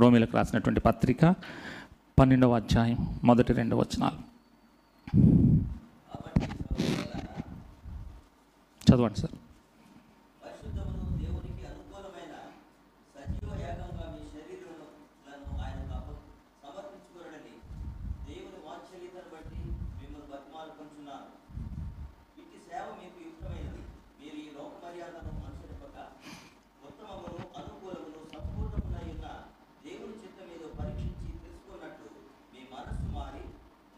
రోమిలకు రాసినటువంటి పత్రిక పన్నెండవ అధ్యాయం మొదటి రెండు వచనాలు. చదవండి సార్ పరిశుద్ధమును దేవునికి అనుకూలమైన సజీవ యాగంగా మీ శరీరములను ఆయనకు అప్ప- సమర్పించుకొనడని దేవుని వాత్సల్యతను బట్టి మిమ్మల్ని బతిమాలు కొంచున్నాను ఇట్టి సేవ మీకు యుక్తమైనది మీరు ఈ లోక మర్యాదను అనుసరింపక ఉత్తమమును అనుకూలమును సంపూర్ణమునై ఉన్న దేవుని చిత్తం మీద పరీక్షించి తెలుసుకున్నట్లు మీ మనస్సు మారి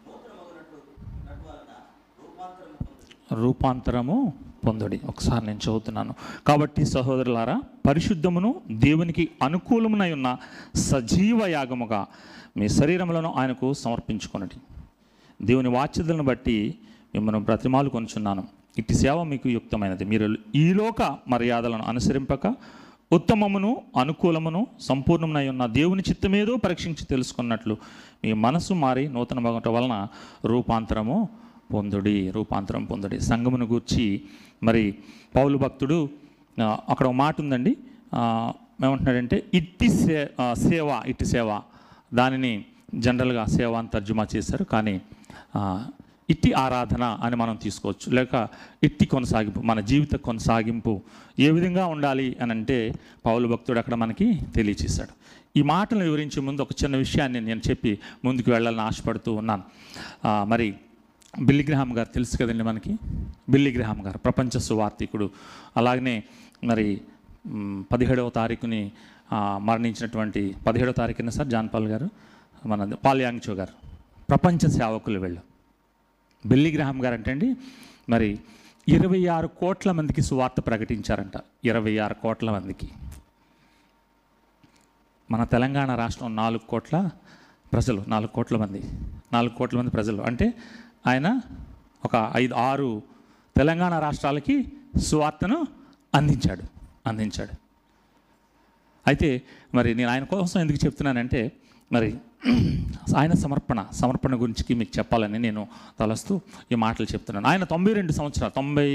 నూతనమగునట్లు నటు వలన రూపాంతరము పొందుతుంది రూపాంతరము పొందుడి. ఒకసారి నేను చదువుతున్నాను. కాబట్టి సహోదరులారా పరిశుద్ధమును దేవునికి అనుకూలమునై ఉన్న సజీవ యాగముగా మీ శరీరములను ఆయనకు సమర్పించుకొనడి. దేవుని వాచ్యతలను బట్టి మిమ్మల్ని బ్రతిమాలు కొనుచున్నాను. ఇట్టి సేవ మీకు యుక్తమైనది. మీరు ఈలోక మర్యాదలను అనుసరింపక ఉత్తమమును అనుకూలమును సంపూర్ణమునై ఉన్న దేవుని చిత్తమేదో పరీక్షించి తెలుసుకున్నట్లు మీ మనసు మారి నూతన భగవట వలన రూపాంతరము పొందుడి రూపాంతరం పొందుడి. సంగమును గూర్చి మరి పౌలు భక్తుడు అక్కడ ఒక మాట ఉందండి. ఏమంటున్నాడంటే ఇట్టి సే సేవ ఇట్టి సేవ. దానిని జనరల్గా సేవ అని తర్జుమా చేశారు. కానీ ఇట్టి ఆరాధన అని మనం తీసుకోవచ్చు. లేక ఇట్టి కొనసాగింపు మన జీవిత కొనసాగింపు ఏ విధంగా ఉండాలి అని అంటే పౌలు భక్తుడు అక్కడ మనకి తెలియచేశాడు. ఈ మాటలను వివరించే ముందు ఒక చిన్న విషయాన్ని నేను చెప్పి ముందుకు వెళ్ళాలని ఆశపడుతూ ఉన్నాను. మరి బిల్లిగ్రహాం గారు తెలుసు కదండి మనకి? బిల్లిగ్రహాం గారు ప్రపంచ సువార్థికుడు. అలాగనే మరి పదిహేడవ తారీఖుని మరణించినటువంటి పదిహేడవ తారీఖున సార్ జాన్పాల్ గారు మన పాల్యాంగ్చో గారు ప్రపంచ సేవకులు వెళ్ళు. బిల్లిగ్రహాం గారు అంటే అండి మరి ఇరవై ఆరు కోట్ల మందికి సువార్త ప్రకటించారంట. ఇరవై ఆరు కోట్ల మందికి. మన తెలంగాణ రాష్ట్రం నాలుగు కోట్ల ప్రజలు నాలుగు కోట్ల మంది నాలుగు కోట్ల మంది ప్రజలు. అంటే ఆయన ఒక ఐదు ఆరు తెలంగాణ రాష్ట్రాలకి సువార్తను అందించాడు అందించాడు. అయితే మరి నేను ఆయన కోసం ఎందుకు చెప్తున్నానంటే మరి ఆయన సమర్పణ సమర్పణ గురించి మీకు చెప్పాలని నేను తలస్తూ ఈ మాటలు చెప్తున్నాను. ఆయన తొంభై రెండు సంవత్సరాలు తొంభై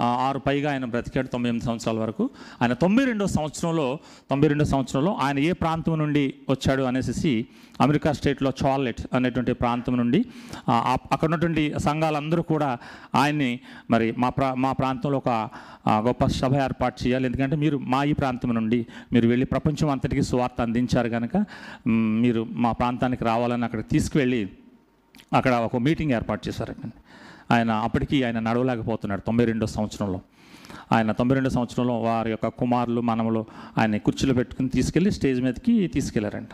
ఆరు పైగా ఆయన బ్రతికాడు తొంభై ఎనిమిది సంవత్సరాల వరకు. ఆయన తొంభై రెండో సంవత్సరంలో తొంభై రెండో సంవత్సరంలో ఆయన ఏ ప్రాంతం నుండి వచ్చాడు అనేసి అమెరికా స్టేట్లో చార్లెట్ అనేటువంటి ప్రాంతం నుండి అక్కడ ఉన్నటువంటి సంఘాలందరూ కూడా ఆయన్ని మరి మా ప్రా మా ప్రాంతంలో ఒక గొప్ప సభ ఏర్పాటు చేయాలి. ఎందుకంటే మీరు మా ఈ ప్రాంతం నుండి మీరు వెళ్ళి ప్రపంచం అంతటికి సువార్త అందించారు కనుక మీరు మా ప్రాంతం ప్రాంతానికి రావాలని అక్కడ తీసుకువెళ్ళి అక్కడ ఒక మీటింగ్ ఏర్పాటు చేశారండి ఆయన అప్పటికి ఆయన నడవలేకపోతున్నాడు తొంభై రెండో సంవత్సరంలో. ఆయన తొంభై రెండో సంవత్సరంలో వారి యొక్క కుమారులు మనములు ఆయన కుర్చీలో పెట్టుకుని తీసుకెళ్ళి స్టేజ్ మీదకి తీసుకెళ్ళారంట.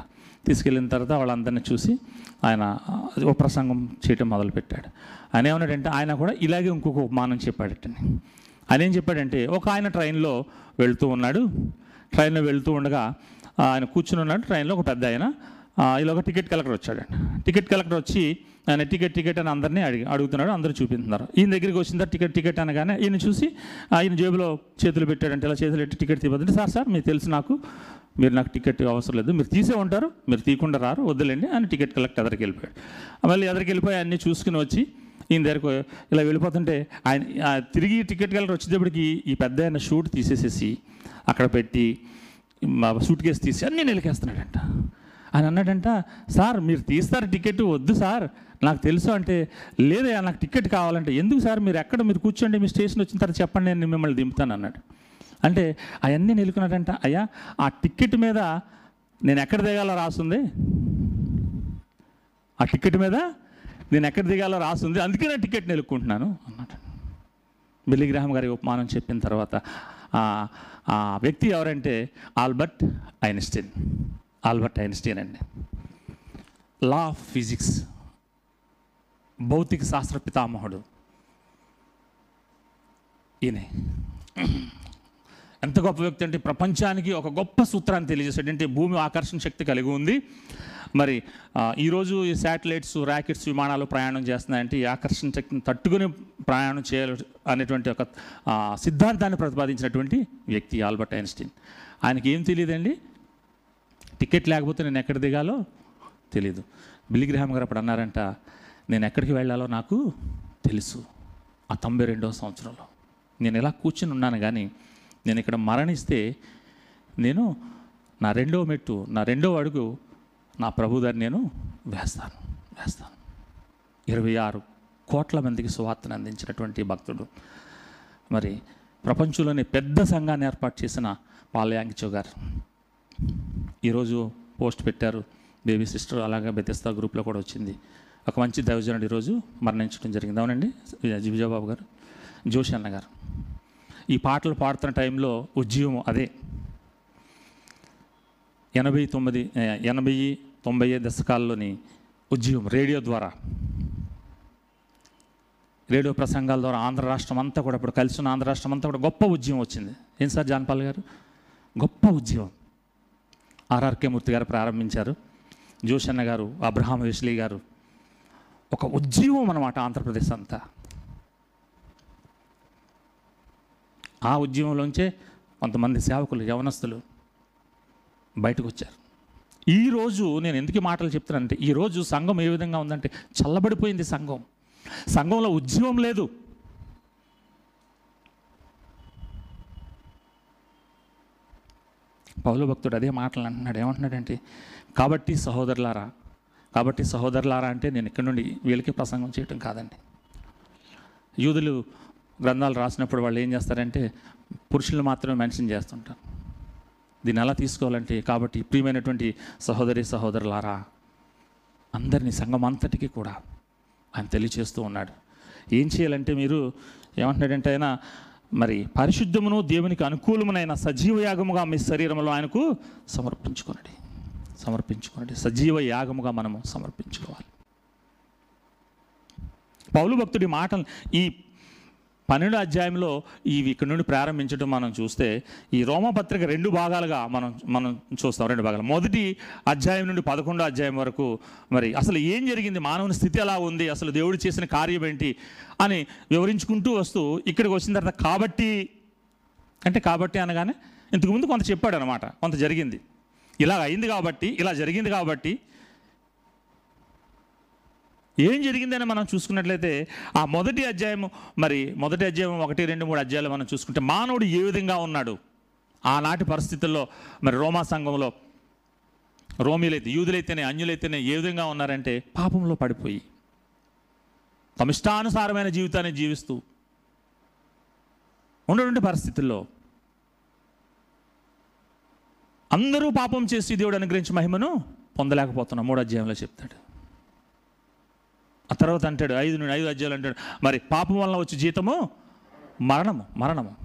తీసుకెళ్ళిన తర్వాత వాళ్ళందరినీ చూసి ఆయన ఆ, ఒక ప్రసంగం చేయటం మొదలుపెట్టాడు. ఆయన ఏమన్నాడంటే ఆయన కూడా ఇలాగే ఇంకొక ఉపమానం చెప్పాడటండి ఆయన ఏం చెప్పాడంటే ఒక ఆయన ట్రైన్లో వెళ్తూ ఉన్నాడు. ట్రైన్లో వెళ్తూ ఉండగా ఆయన కూర్చుని ఉన్నాడు. ట్రైన్లో ఒక పెద్ద ఆయన ఇలా ఒక టికెట్ కలెక్టర్ వచ్చాడండి. టికెట్ కలెక్టర్ వచ్చి ఆయన టికెట్ టికెట్ అని అందరినీ అడిగి అడుగుతున్నాడు అందరూ చూపిస్తున్నారు ఈయన దగ్గరికి వచ్చిందా? టికెట్ టికెట్ అనగానే ఈయన చూసి ఆయన జేబులో చేతులు పెట్టాడంటే ఇలా చేతులు పెట్టి టికెట్ తీయబోతుంటే సార్ సార్ మీకు తెలుసు నాకు మీరు నాకు టికెట్ అవసరం లేదు మీరు తీసే ఉంటారు మీరు తీయకుండా రారు వద్దులేండి అని టికెట్ కలెక్టర్ ఎదరికి వెళ్ళిపోయాడు. మళ్ళీ ఎదరికి వెళ్ళిపోయి అన్నీ చూసుకుని వచ్చి ఈయన దగ్గరకు ఇలా వెళ్ళిపోతుంటే ఆయన తిరిగి టికెట్ కలెక్టర్ వచ్చేటప్పటికి ఈ పెద్ద ఆయన షూట్ తీసేసేసి అక్కడ పెట్టి సూట్ కేసు తీసి అన్నీ నిలికేస్తున్నాడంట. అని అన్నాడంట సార్ మీరు తీస్తారు టికెట్ వద్దు సార్. నాకు తెలుసు అంటే లేదయ్యా నాకు టికెట్ కావాలంటే. ఎందుకు సార్ మీరు ఎక్కడ మీరు కూర్చోండి మీ స్టేషన్ వచ్చిన తర్వాత చెప్పండి నేను మిమ్మల్ని దింపుతాను అన్నాడు. అంటే అవన్నీ నిలుకున్నాడంట అయ్యా ఆ టికెట్ మీద నేను ఎక్కడ దిగాలో రాస్తుంది ఆ టికెట్ మీద నేను ఎక్కడ దిగాలో రాస్తుంది అందుకే నేను టికెట్ నిలుక్కుంటున్నాను అన్నాడు. బిల్లిగ్రహం గారి ఉపమానం చెప్పిన తర్వాత ఆ, ఆ వ్యక్తి ఎవరంటే ఆల్బర్ట్ ఐన్స్టీన్. ఆల్బర్ట్ ఐన్స్టీన్ అండి. లా ఆఫ్ ఫిజిక్స్ భౌతిక శాస్త్ర పితామహుడు. ఈయనే. ఎంత గొప్ప వ్యక్తి అంటే ప్రపంచానికి ఒక గొప్ప సూత్రాన్ని తెలియజేశాడు. అంటే భూమి ఆకర్షణ శక్తి కలిగి ఉంది. మరి ఈరోజు ఈ శాటిలైట్స్ ర్యాకెట్స్ విమానాలు ప్రయాణం చేస్తున్నాయంటే ఈ ఆకర్షణ శక్తిని తట్టుకుని ప్రయాణం చేయాలి అనేటువంటి ఒక సిద్ధాంతాన్ని ప్రతిపాదించినటువంటి వ్యక్తి ఆల్బర్ట్ ఐన్స్టీన్. ఆయనకి ఏం తెలియదండి? టికెట్ లేకపోతే నేను ఎక్కడ దిగాలో తెలీదు. బిలిగ్రహాం గారు అప్పుడు అన్నారంట నేను ఎక్కడికి వెళ్ళాలో నాకు తెలుసు ఆ తొంభై రెండవ సంవత్సరంలో. నేను ఇలా కూర్చుని ఉన్నాను కానీ నేను ఇక్కడ మరణిస్తే నేను నా రెండో మెట్టు నా రెండో అడుగు నా ప్రభు నేను వేస్తాను వేస్తాను. ఇరవై ఆరు కోట్ల మందికి సువార్తను అందించినటువంటి భక్తుడు. మరి ప్రపంచంలోని పెద్ద సంఘాన్ని ఏర్పాటు చేసిన పాలయాంగిచో గారు. ఈరోజు పోస్ట్ పెట్టారు. బేబీ సిస్టర్ అలాగే బెతిస్తా గ్రూప్లో కూడా వచ్చింది. ఒక మంచి దైవజనుడు ఈరోజు మరణించడం జరిగింది. అవునండి? విజయబాబు గారు. జోషి అన్న గారు. ఈ పాటలు పాడుతున్న టైంలో ఉద్యమం అదే. ఎనభై తొమ్మిది ఎనభై తొంభై దశకాల్లోని ఉద్యమం రేడియో ద్వారా. రేడియో ప్రసంగాల ద్వారా ఆంధ్ర రాష్ట్రం అంతా కూడా ఇప్పుడు కలిసి ఉన్న ఆంధ్ర రాష్ట్రం అంతా కూడా గొప్ప ఉద్యమం వచ్చింది. ఏం సార్ జాన్పాల్ గారు? గొప్ప ఉద్యమం ఆర్ఆర్కే మూర్తి గారు ప్రారంభించారు. జోషన్న గారు అబ్రహాం వెస్లీ గారు. ఒక ఉద్యమం అనమాట ఆంధ్రప్రదేశ్ అంతా. ఆ ఉద్యమంలోంచే కొంతమంది సేవకులు యవనస్తులు బయటకు వచ్చారు ఈరోజు నేను ఎందుకు మాటలు చెప్తున్నానంటే ఈరోజు సంఘం ఏ విధంగా ఉందంటే చల్లబడిపోయింది సంఘం. సంఘంలో ఉద్యమం లేదు. పౌలు భక్తుడు అదే మాటలు అంటున్నాడు. ఏమంటున్నాడంటే కాబట్టి సహోదరులారా కాబట్టి సహోదరులారా అంటే నేను ఇక్కడ నుండి వీళ్ళకి ప్రసంగం చేయటం కాదండి. యూదులు గ్రంథాలు రాసినప్పుడు వాళ్ళు ఏం చేస్తారంటే పురుషులు మాత్రమే మెన్షన్ చేస్తుంటారు. దీన్ని ఎలా తీసుకోవాలంటే కాబట్టి ప్రియమైనటువంటి సహోదరి సహోదరులారా అందరినీ సంఘం అంతటికీ కూడా ఆయన తెలియచేస్తూ ఉన్నాడు. ఏం చేయాలంటే మీరు ఏమంటున్నాడంటే ఆయన మరి పరిశుద్ధమును దేవునికి అనుకూలమునైన సజీవ యాగముగా మీ శరీరంలో ఆయనకు సమర్పించుకోనండి. సమర్పించుకోనండి. సజీవ యాగముగా మనము సమర్పించుకోవాలి. పౌలు భక్తుడి మాటలు ఈ పన్నెండు అధ్యాయంలో ఇవి ఇక్కడ నుండి ప్రారంభించడం మనం చూస్తే ఈ రోమపత్రిక రెండు భాగాలుగా మనం మనం చూస్తాం రెండు భాగాలు. మొదటి అధ్యాయం నుండి పదకొండో అధ్యాయం వరకు మరి అసలు ఏం జరిగింది? మానవుని స్థితి ఎలా ఉంది? అసలు దేవుడు చేసిన కార్యం ఏంటి? అని వివరించుకుంటూ వస్తూ ఇక్కడికి వచ్చిన తర్వాత కాబట్టి అంటే కాబట్టి అనగానే ఇంతకుముందు కొంత చెప్పాడు అనమాట కొంత జరిగింది. ఇలా అయింది కాబట్టి ఇలా జరిగింది కాబట్టి ఏం జరిగిందని మనం చూసుకున్నట్లయితే ఆ మొదటి అధ్యాయం మరి మొదటి అధ్యాయం ఒకటి రెండు మూడు అధ్యాయాలు మనం చూసుకుంటే మానవుడు ఏ విధంగా ఉన్నాడు? ఆనాటి పరిస్థితుల్లో మరి రోమా సంఘంలో రోమిలైతే యూదులైతేనే అన్యులైతేనే ఏ విధంగా ఉన్నారంటే పాపంలో పడిపోయి తమ ఇష్టానుసారమైన జీవితాన్ని జీవిస్తూ ఉన్నటువంటి పరిస్థితుల్లో అందరూ పాపం చేసి దేవుడు అనుగ్రహించి మహిమను పొందలేకపోతున్నాం. మూడు అధ్యాయంలో చెప్తాడు. ఆ తర్వాత అంటాడు ఐదు నుండి ఐదు అధ్యాయులు అంటాడు మరి పాపం వలన వచ్చే జీతము? మరణము మరణము.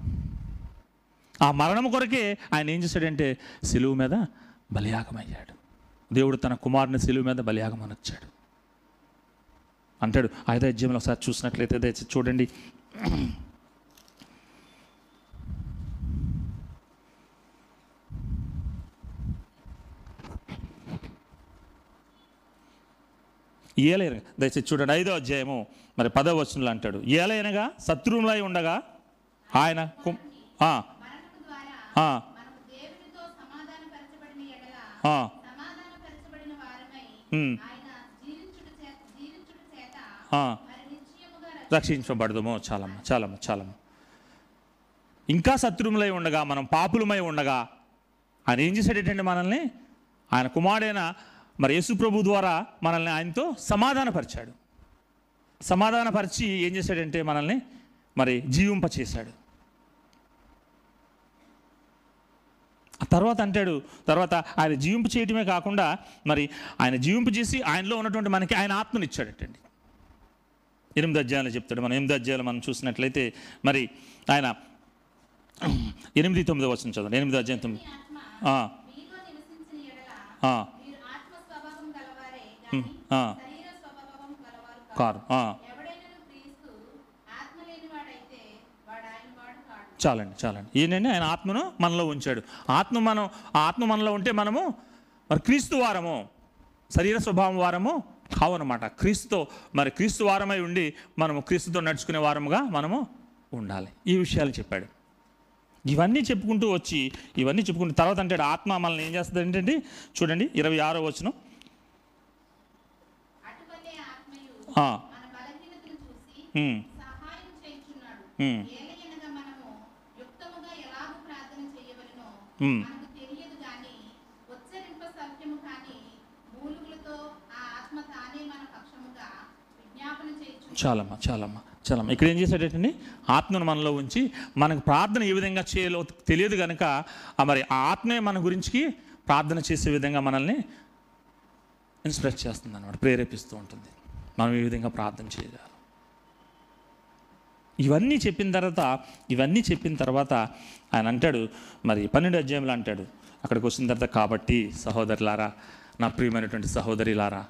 ఆ మరణము కొరకే ఆయన ఏం చేశాడంటే సిలువు మీద బలియాగం అయ్యాడు దేవుడు తన కుమారుని సిలువు మీద బలియాగం అనొచ్చాడు అంటాడు ఐదో అధ్యాయంలో ఒకసారి చూసినట్లయితే దయచేసి చూడండి. ఏలైన దయచేసి చూడండి ఐదో అధ్యాయము మరి పదవ వచనంలో అంటాడు. ఏలైనగా శత్రువులై ఉండగా ఆయన కు- రక్షించబడదుము. చాలమ్మ చాలమ్మ చాలమ్మ. ఇంకా శత్రువులై ఉండగా మనం పాపులమై ఉండగా ఆయన ఏం చేశాడేటండి మనల్ని? ఆయన కుమారుడైన మరి యేసు ప్రభు ద్వారా మనల్ని ఆయనతో సమాధానపరిచాడు. సమాధానపరిచి ఏం చేశాడంటే మనల్ని మరి జీవింపచేశాడు. తర్వాత అంటాడు తర్వాత ఆయన జీవింపు చేయటమే కాకుండా మరి ఆయన జీవింపు చేసి ఆయనలో ఉన్నటువంటి మనకి ఆయన ఆత్మనిచ్చాడటండి. ఎనిమిది అధ్యాయాలు చెప్తాడు మనం ఎనిమిది అధ్యాయాలు మనం చూసినట్లయితే మరి ఆయన ఎనిమిది తొమ్మిది వచ్చిన చదవండి. ఎనిమిది అధ్యాయం తొమ్మిది. కారు. చాలండి చాలండి. ఈయనని ఆయన ఆత్మను మనలో ఉంచాడు. ఆత్మ మనం ఆత్మ మనలో ఉంటే మనము మరి క్రీస్తు వారము శరీర స్వభావం వారము కావనమాట క్రీస్తుతో మరి క్రీస్తు వారమై ఉండి మనము క్రీస్తుతో నడుచుకునే వారముగా మనము ఉండాలి. ఈ విషయాలు చెప్పాడు. ఇవన్నీ చెప్పుకుంటూ వచ్చి ఇవన్నీ చెప్పుకుంటూ తర్వాత అంటే ఆత్మ మనల్ని ఏం చేస్తుంది ఏంటంటే చూడండి ఇరవై ఆరో వచనం. చాలమ్మా చాలమ్మా చాలమ్మా. ఇక్కడ ఏం చేసేటండి ఆత్మను మనలో ఉంచి మనకు ప్రార్థన ఏ విధంగా చేయాలో తెలియదు కనుక మరి ఆ ఆత్మే మన గురించి ప్రార్థన చేసే విధంగా మనల్ని ఇన్స్పైర్ చేస్తుంది అనమాట ప్రేరేపిస్తూ ఉంటుంది. మనం ఈ విధంగా ప్రార్థన చేయగలం ఇవన్నీ చెప్పిన తర్వాత ఇవన్నీ చెప్పిన తర్వాత ఆయన అంటాడు మరి పన్నెండు అధ్యాయంలో అంటాడు అక్కడికి వచ్చిన తర్వాత కాబట్టి సహోదరులారా నా ప్రియమైనటువంటి సహోదరిలారా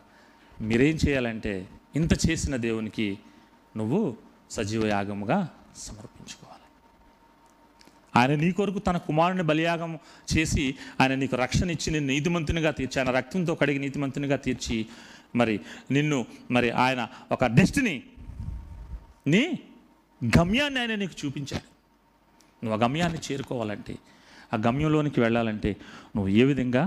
మీరేం చేయాలంటే ఇంత చేసిన దేవునికి నువ్వు సజీవ యాగముగా సమర్పించుకోవాలి. ఆయన నీ కొరకు తన కుమారుని బలియాగం చేసి ఆయన నీకు రక్షణ ఇచ్చి నేను నీతిమంతునిగా తీర్చి ఆయన రక్తంతో కడిగి నీతిమంతునిగా తీర్చి మరి నిన్ను మరి ఆయన ఒక డెస్టినీ నీ గమ్యాన్ని ఆయన నీకు చూపించాడు. నువ్వు ఆ గమ్యాన్ని చేరుకోవాలంటే ఆ గమ్యంలోనికి వెళ్ళాలంటే నువ్వు ఏ విధంగా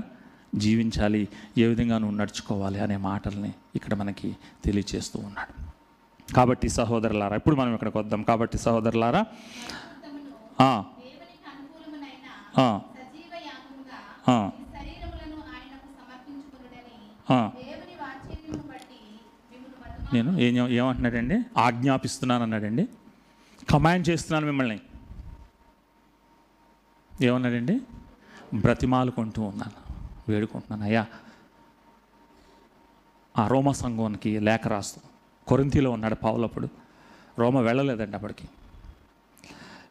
జీవించాలి ఏ విధంగా నువ్వు నడుచుకోవాలి అనే మాటల్ని ఇక్కడ మనకి తెలియచేస్తూ ఉన్నాడు. కాబట్టి సహోదరులారా ఇప్పుడు మనం ఇక్కడికి వద్దాం. కాబట్టి సహోదరులారా ఆ, దేవునికి అనుకూలమునైన ఆ, సజీవ యాగముగా ఆ. మీ శరీరములను ఆయనకు సమర్పించుకునుడని ఆ. దేవుని వాక్యమును బట్టి మిమ్మల్ని బతుకు నేను ఏం ఏమంటున్నాడండి? ఆజ్ఞాపిస్తున్నాను అన్నాడండి కమాండ్ చేస్తున్నాను మిమ్మల్ని. ఏమన్నాడండి? బ్రతిమాలుకుంటూ ఉన్నాను. వేడుకుంటున్నాను. అయ్యా ఆ రోమ సంఘానికి లేఖ రాస్తూ కొరింతిలో ఉన్నాడు పావులప్పుడు రోమ వెళ్ళలేదండి అప్పటికి.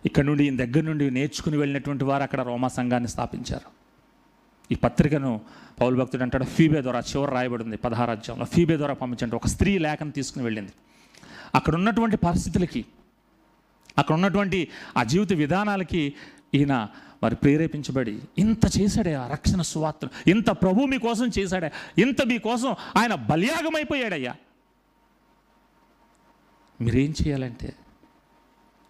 ఇక్కడ నుండి దగ్గర నుండి నేర్చుకుని వెళ్ళినటువంటి వారు అక్కడ రోమా సంఘాన్ని స్థాపించారు. ఈ పత్రికను పౌలు భక్తుడు అంటాడు ఫీబే ద్వారా చివరి రాయబడింది ఉంది ఫీబే ద్వారా పంపించండి. ఒక స్త్రీ లేఖను తీసుకుని వెళ్ళింది. అక్కడ ఉన్నటువంటి పరిస్థితులకి అక్కడ ఉన్నటువంటి ఆ జీవిత విధానాలకి ఈయన మరి ప్రేరేపించబడి ఇంత చేశాడే ఆ రక్షణ సువార్తను. ఇంత ప్రభు మీకోసం చేశాడే. ఇంత మీకోసం ఆయన బలియాగమైపోయాడయ్యా. మీరేం చేయాలంటే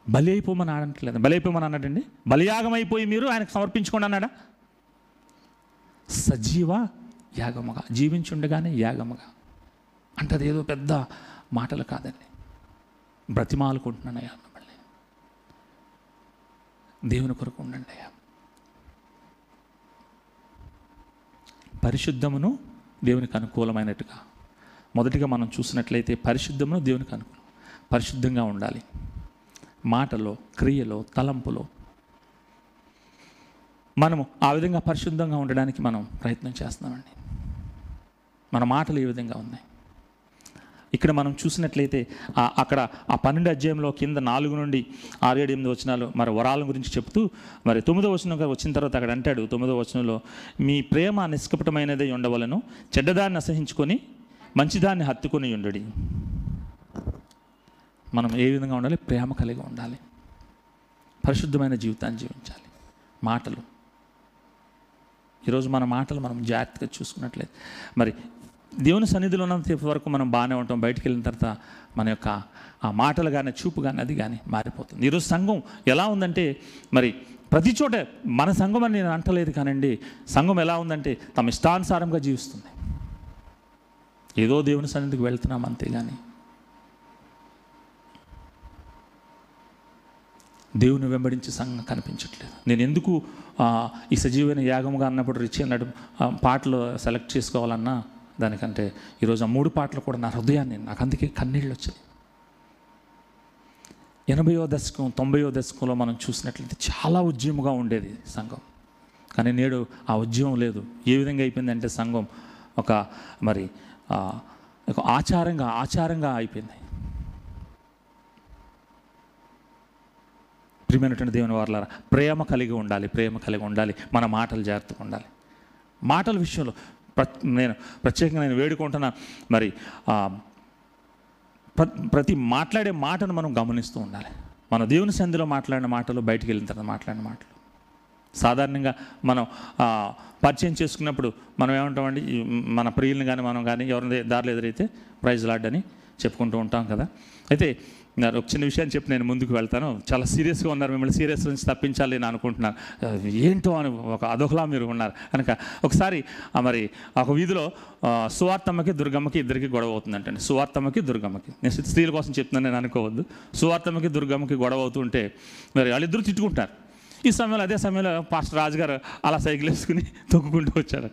బలి అయిపోమని ఆడట్లేదు బలి అయిపోమని అన్నాడండి? బలియాగమైపోయి మీరు ఆయనకు సమర్పించుకోండి అన్నాడా? సజీవ యాగముగా జీవించుండగానే యాగముగా. అంటే అదేదో పెద్ద మాటలు కాదండి. బ్రతిమాలుకుంటున్నానయ్యా మిమ్మల్ని. దేవుని కొరకు ఉండండి అయ్యా. పరిశుద్ధమును దేవునికి అనుకూలమైనట్టుగా. మొదటిగా మనం చూసినట్లయితే పరిశుద్ధమును దేవునికి అనుకూలం. పరిశుద్ధంగా ఉండాలి. మాటలో క్రియలో తలంపులో మనము ఆ విధంగా పరిశుద్ధంగా ఉండడానికి మనం ప్రయత్నం చేస్తున్నామండి. మన మాటలు ఏ విధంగా ఉన్నాయి. ఇక్కడ మనం చూసినట్లయితే అక్కడ ఆ పన్నెండు అధ్యాయంలో కింద నాలుగు నుండి ఆరు ఏడు ఎనిమిది వచనాలు మరి వరాల గురించి చెప్తూ మరి తొమ్మిదో వచనం వచ్చిన తర్వాత అక్కడ అంటాడు తొమ్మిదో వచనంలో మీ ప్రేమ నిష్కపటమైనదే ఉండవలను చెడ్డదాన్ని అసహించుకొని మంచిదాన్ని హత్తుకొని ఉండడి. మనం ఏ విధంగా ఉండాలి? ప్రేమ కలిగి ఉండాలి. పరిశుద్ధమైన జీవితాన్ని జీవించాలి. మాటలు. ఈరోజు మన మాటలు మనం జాగ్రత్తగా చూసుకున్నట్లయితే. మరి దేవుని సన్నిధిలో ఉన్నంత వరకు మనం బాగానే ఉంటాం బయటికి వెళ్ళిన తర్వాత మన యొక్క ఆ మాటలు కానీ చూపు కానీ అది కానీ మారిపోతుంది. ఈరోజు సంఘం ఎలా ఉందంటే మరి ప్రతి చోట మన సంఘం అని నేను అంటలేదు కానండి సంఘం ఎలా ఉందంటే తమ ఇష్టానుసారంగా జీవిస్తుంది. ఏదో దేవుని సన్నిధికి వెళ్తున్నాం అంతేగాని దేవుని వెంబడించే సంఘం కనిపించట్లేదు. నేను ఎందుకు ఈ సజీవైన యాగముగా అన్నప్పుడు రిచి అన్నాడు పాటలు సెలెక్ట్ చేసుకోవాలన్నా దానికంటే ఈరోజు ఆ మూడు పాటలు కూడా నా హృదయాన్ని నాకు అందుకే కన్నీళ్ళు వచ్చాయి. ఎనభయో దశకం తొంభయో దశకంలో మనం చూసినట్లయితే చాలా ఉద్యమంగా ఉండేది సంఘం. కానీ నేడు ఆ ఉద్యమం లేదు. ఏ విధంగా అయిపోయిందంటే సంఘం ఒక మరి ఒక ఆచారంగా ఆచారంగా అయిపోయింది. ప్రియమైనటువంటి దేవుని వారులారా ప్రేమ కలిగి ఉండాలి ప్రేమ కలిగి ఉండాలి మన మాటలు జాగ్రత్తగా ఉండాలి. మాటల విషయంలో ప్ర నేను ప్రత్యేకంగా నేను వేడుకుంటున్నా మరి ప్రతి మాట్లాడే మాటను మనం గమనిస్తూ ఉండాలి. మన దేవుని సంధిలో మాట్లాడిన మాటలు బయటికి వెళ్ళిన తర్వాత మాట్లాడిన మాటలు. సాధారణంగా మనం పరిచయం చేసుకున్నప్పుడు మనం ఏమంటామండి మన ప్రియుల్ని కానీ మనం కానీ ఎవరిని దారిలో ఎదురైతే ప్రైజ్ లాడ్ అని చెప్పుకుంటూ ఉంటాం కదా. అయితే నేను ఒక చిన్న విషయాన్ని చెప్పి నేను ముందుకు వెళ్తాను. చాలా సీరియస్గా ఉన్నారు. మిమ్మల్ని సీరియస్ నుంచి తప్పించాలి నేను అనుకుంటున్నాను ఏంటో అని ఒక అదొకలా మీరు ఉన్నారు. కనుక ఒకసారి మరి ఒక వీధిలో సువార్తమ్మకి దుర్గమ్మకి ఇద్దరికి గొడవ అవుతుందంటండి. సువార్తమ్మకి దుర్గమ్మకి. నేను స్త్రీల కోసం చెప్తున్నాను నేను అనుకోవద్దు. సువార్తమ్మకి దుర్గమ్మకి గొడవ అవుతుంటే మరి వాళ్ళిద్దరూ తిట్టుకుంటారు. ఈ సమయంలో అదే సమయంలో పాస్టర్ రాజు గారు అలా సైకిల్ వేసుకుని తొక్కుకుంటూ వచ్చారు.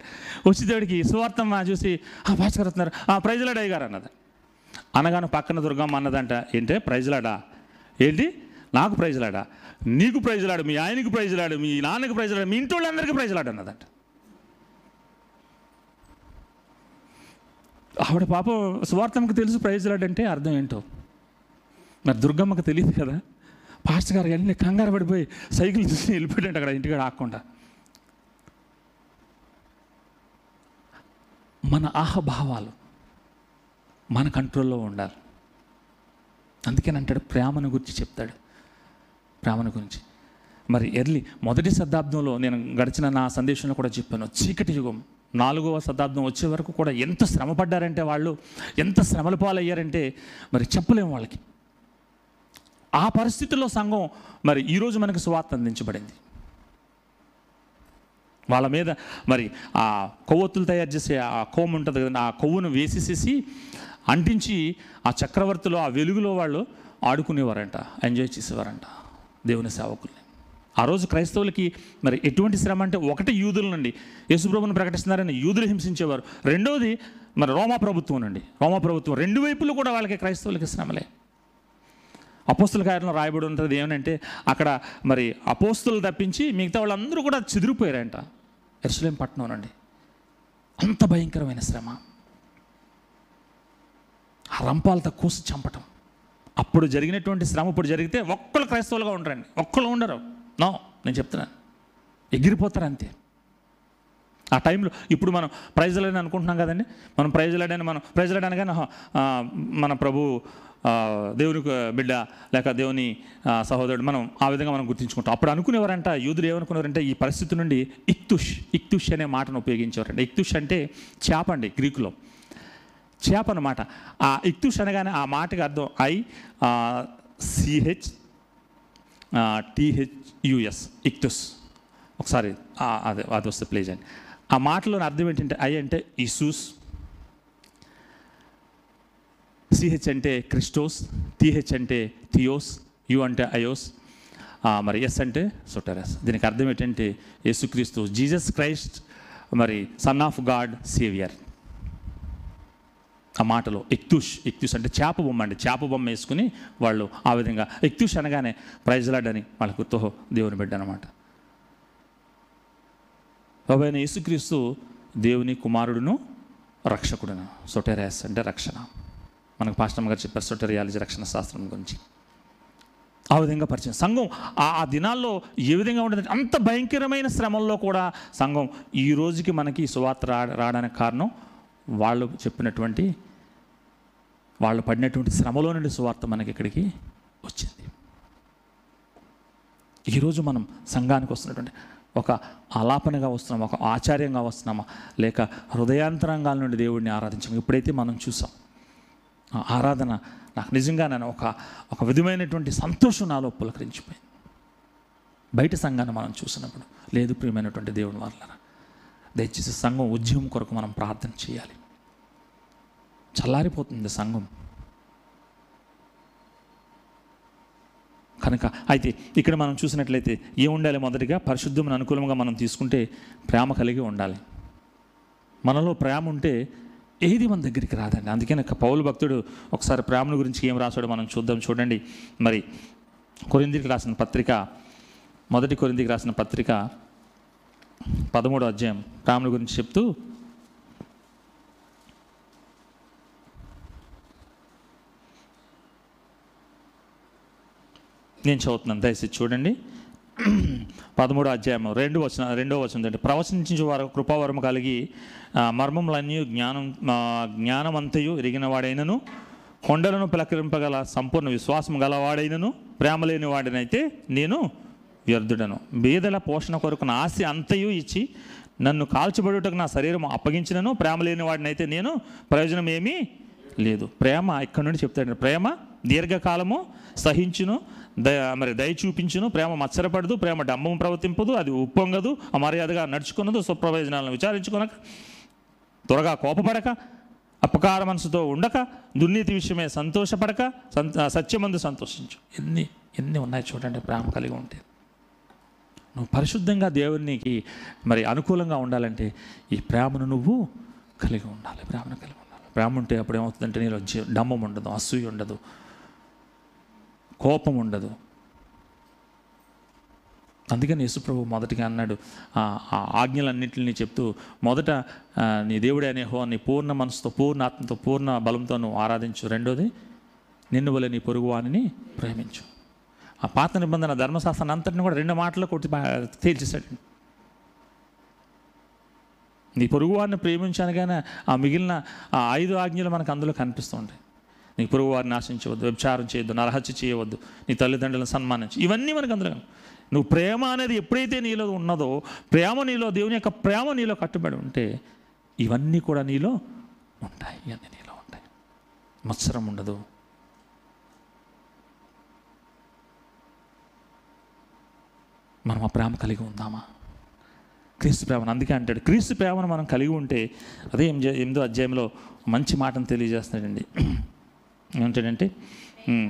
వచ్చేటడికి సువార్తమ్మ చూసి ఆ పాస్టర్ గారు వస్తున్నారు. ఆ ప్రైజ్లాడ్ అయ్య గారు అన్నది. అనగానే పక్కన దుర్గమ్మ అన్నదంట ఏంటే ప్రైజ్లాడా? ఏంటి? నాకు ప్రైజ్లాడా? నీకు ప్రైజ్లాడు మీ ఆయనకి ప్రైజ్లాడు మీ నాన్నకి ప్రైజ్లాడు మీ ఇంటి వాళ్ళందరికీ ప్రైజ్లాడు అన్నదంట. ఆవిడ పాపం స్వార్థంకి తెలుసు ప్రైజ్లాడు అంటే అర్థం ఏంటో? మరి దుర్గమ్మకి తెలియదు కదా? పాస్టర్ గారు అన్ని కంగారు పడిపోయి సైకిల్ చూసి వెళ్ళిపోయాడు అక్కడ ఇంటికాడ ఆకుండా మన ఆహభావాలు మన కంట్రోల్లో ఉండాలి. అందుకని అంటాడు ప్రేమను గురించి చెప్తాడు. ప్రేమను గురించి. మరి ఎర్లీ మొదటి శతాబ్దంలో నేను గడిచిన నా సందేశంలో కూడా చెప్పాను చీకటి యుగం. నాలుగవ శతాబ్దం వచ్చే వరకు కూడా ఎంత శ్రమ పడ్డారంటే వాళ్ళు ఎంత శ్రమల పాలయ్యారంటే మరి చెప్పలేము వాళ్ళకి. ఆ పరిస్థితుల్లో సంఘం మరి ఈరోజు మనకు స్వార్థ అందించబడింది. వాళ్ళ మీద మరి ఆ కొవ్వొత్తులు తయారు చేసే ఆ కొవ్వు ఉంటుంది కదా ఆ కొవ్వును వేసేసేసి అంటించి ఆ చక్రవర్తిలో ఆ వెలుగులో వాళ్ళు ఆడుకునేవారంట ఎంజాయ్ చేసేవారంట దేవుని సేవకుల్ని. ఆ రోజు క్రైస్తవులకి మరి ఎటువంటి శ్రమ అంటే ఒకటి యూదుల నుండి యేసుప్రభుని ప్రకటిస్తున్నారని యూదులు హింసించేవారు. రెండోది మరి రోమా ప్రభుత్వం నుండి రోమా ప్రభుత్వం రెండు వైపులు కూడా వాళ్ళకి క్రైస్తవులకి శ్రమలే. అపోస్తుల కార్యంలో రాయబడి ఉంటుంది ఏమనంటే అక్కడ మరి అపోస్తులు తప్పించి మిగతా వాళ్ళందరూ కూడా చెదిరిపోయారంట. ఎరుసలేం పట్టణం నుండి అంత భయంకరమైన శ్రమ. ఆ రంపాలతో కూసి చంపటం. అప్పుడు జరిగినటువంటి శ్రమ ఇప్పుడు జరిగితే ఒక్కళ్ళు క్రైస్తవులుగా ఉండరండి. ఒక్కళ్ళు ఉండరు. నో నేను చెప్తున్నాను ఎగిరిపోతారు అంతే. ఆ టైంలో ఇప్పుడు మనం ప్రైజ్లని అనుకుంటున్నాం కదండి. మనం ప్రైజ్లాడని మనం ప్రైజ్లాడనగానే ఆహా, మన ప్రభు దేవుని బిడ్డ లేక దేవుని సహోదరుడు మనం ఆ విధంగా మనం గుర్తించుకుంటాం. అప్పుడు అనుకునేవారంట యూదులు ఏమనుకునేవారంటే ఈ పరిస్థితి నుండి ఇక్తుష్ ఇక్తుష్ అనే మాటను ఉపయోగించేవారంట. ఇక్తుష్ అంటే చేప అండి గ్రీకులో. చేప అన్నమాట ఆ ఇక్తుష్ అనగానే ఆ మాటకి అర్థం ఐ సిహెచ్ టిహెచ్యుఎస్ ఇక్తుస్. ఒకసారి అదే అది వస్తే ప్లేజ్ అండి ఆ మాటలోని అర్థం ఏంటంటే ఐ అంటే ఇసూస్ సిహెచ్ అంటే క్రిస్టోస్ టిహెచ్ అంటే థియోస్ యు అంటే అయోస్ మరి ఎస్ అంటే సొటరస్. దీనికి అర్థం ఏంటంటే యేసుక్రీస్తు జీసస్ క్రైస్ట్ మరి సన్ ఆఫ్ గాడ్ సేవియర్. ఆ మాటలో ఎక్తుష్ ఎక్తుష్ అంటే చేప బొమ్మ అండి. చేప బొమ్మ వేసుకుని వాళ్ళు ఆ విధంగా ఎక్తుష్ అనగానే ప్రైజ్లాడని వాళ్ళకు తోహో దేవుని బిడ్డ అనమాట బాబాయిన యేసుక్రీస్తు దేవుని కుమారుడును రక్షకుడును సొటెరియాస్ అంటే రక్షణ. మనకు పాస్టమ్ గారు చెప్పారు సొటెరియాలజీ రక్షణ శాస్త్రం గురించి. ఆ విధంగా పరిచయం. సంఘం ఆ దినాల్లో ఏ విధంగా ఉండదు అంత భయంకరమైన శ్రమల్లో కూడా సంఘం ఈ రోజుకి మనకి సువార్త రా రావడానికి కారణం వాళ్ళు చెప్పినటువంటి వాళ్ళు పడినటువంటి శ్రమలో నుండి సువార్త మనకి ఇక్కడికి వచ్చింది. ఈరోజు మనం సంఘానికి వస్తున్నటువంటి ఒక ఆలాపనగా వస్తున్నామా ఒక ఆచార్యంగా వస్తున్నామా? లేక హృదయాంతరంగాల నుండి దేవుడిని ఆరాధించాము ఇప్పుడైతే మనం చూసాం. ఆ ఆరాధన నాకు నిజంగా నేను ఒక ఒక విధమైనటువంటి సంతోషం నాలో పులకరించిపోయింది. బయట సంఘాన్ని మనం చూసినప్పుడు లేదు ప్రియమైనటువంటి దేవుని వాళ్ళ దయచేసి సంఘం ఉద్యమం కొరకు మనం ప్రార్థన చేయాలి. చల్లారిపోతుంది సంఘం. కనుక అయితే ఇక్కడ మనం చూసినట్లయితే ఏం ఉండాలి మొదటిగా? పరిశుద్ధం అనుకూలంగా మనం తీసుకుంటే ప్రేమ కలిగి ఉండాలి. మనలో ప్రేమ ఉంటే ఏది మన దగ్గరికి రాదండి. అందుకే నాకు పౌలు భక్తుడు ఒకసారి ప్రేమను గురించి ఏం రాశాడో మనం చూద్దాం. చూడండి. మరి కొరిందికి రాసిన పత్రిక మొదటి కొరిందికి రాసిన పత్రిక పదమూడో అధ్యాయం రాముని గురించి చెప్తూ నేను చదువుతున్నాను దయచేసి చూడండి. పదమూడో అధ్యాయం రెండు వచ్చిన రెండో వచ్చిన అంటే వారు కృపావరం కలిగి మర్మంలన్నీ మర్మములన్నీ జ్ఞానం జ్ఞానమంతయు ఎరిగిన వాడైనను కొండలను పిలకరింపగల సంపూర్ణ విశ్వాసం గలవాడైనను ప్రేమ లేని వాడినైతే నేను వ్యర్థుడను. బీదల పోషణ కొరకు నా ఆస్తి అంతయు ఇచ్చి నన్ను కాల్చబడుటకు నా శరీరం అప్పగించినను ప్రేమ లేని వాడినైతే నేను ప్రయోజనం ఏమీ లేదు. ప్రేమ ఇక్కడ నుండి చెప్తాడు ప్రేమ దీర్ఘకాలము సహించును దయ మరి దయ చూపించును ప్రేమ మత్సరపడదు ప్రేమ డంబం ప్రవర్తింపదు అది ఉప్పొంగదు అమర్యాదగా నడుచుకున్నదు సుప్రయోజనాలను విచారించుకొనక త్వరగా కోపపడక అపకార మనసుతో ఉండక దుర్నీతి విషయమే సంతోషపడక సంత సత్యమందు సంతోషించు. ఎన్ని ఎన్ని ఉన్నాయి చూడండి ప్రేమ కలిగి ఉంటే. నువ్వు పరిశుద్ధంగా దేవునికి మరి అనుకూలంగా ఉండాలంటే ఈ ప్రేమను నువ్వు కలిగి ఉండాలి ప్రేమను కలిగి ఉండాలి. ప్రేమ ఉంటే అప్పుడు ఏమవుతుందంటే నీలో డమ్మం ఉండదు అసూయ ఉండదు కోపం ఉండదు. అందుకని యేసుప్రభు మొదటిగా అన్నాడు ఆ ఆజ్ఞలన్నింటినీ చెప్తూ మొదట నీ దేవుడే అనే హో నీ పూర్ణ మనసుతో పూర్ణ ఆత్మతో పూర్ణ బలంతో నువ్వు ఆరాధించు. రెండోది నిన్ను వల్ల నీ పొరుగువాణిని ప్రేమించు. ఆ పాత నిబంధన ధర్మశాస్త్రాన్ని అంతటిని కూడా రెండు మాటలు కొట్టి తేల్చేశాడు. నీ పొరుగువారిని ప్రేమించానుగానే ఆ మిగిలిన ఆ ఐదు ఆజ్ఞలు మనకు అందులో కనిపిస్తూ ఉంటాయి. నీ పొరుగువారిని ఆశించవద్దు వ్యభిచారం చేయొద్దు నరహత్య చేయవద్దు నీ తల్లిదండ్రులను సన్మానించు. ఇవన్నీ మనకు అందులో నువ్వు ప్రేమ అనేది ఎప్పుడైతే నీలో ఉన్నదో ప్రేమ నీలో దేవుని యొక్క ప్రేమ నీలో కట్టుబడి ఉంటే ఇవన్నీ కూడా నీలో ఉంటాయి ఇవన్నీ నీలో ఉంటాయి. మత్సరం ఉండదు. మనం ఆ ప్రేమ కలిగి ఉందామా? క్రీస్తు ప్రేమను. అందుకే అంటాడు క్రీస్తు ప్రేమను మనం కలిగి ఉంటే అదే ఎనిమిది ఎనిమిదో అధ్యాయంలో మంచి మాటను తెలియజేస్తున్నాడండి. ఏమంటాడంటే ఉమ్,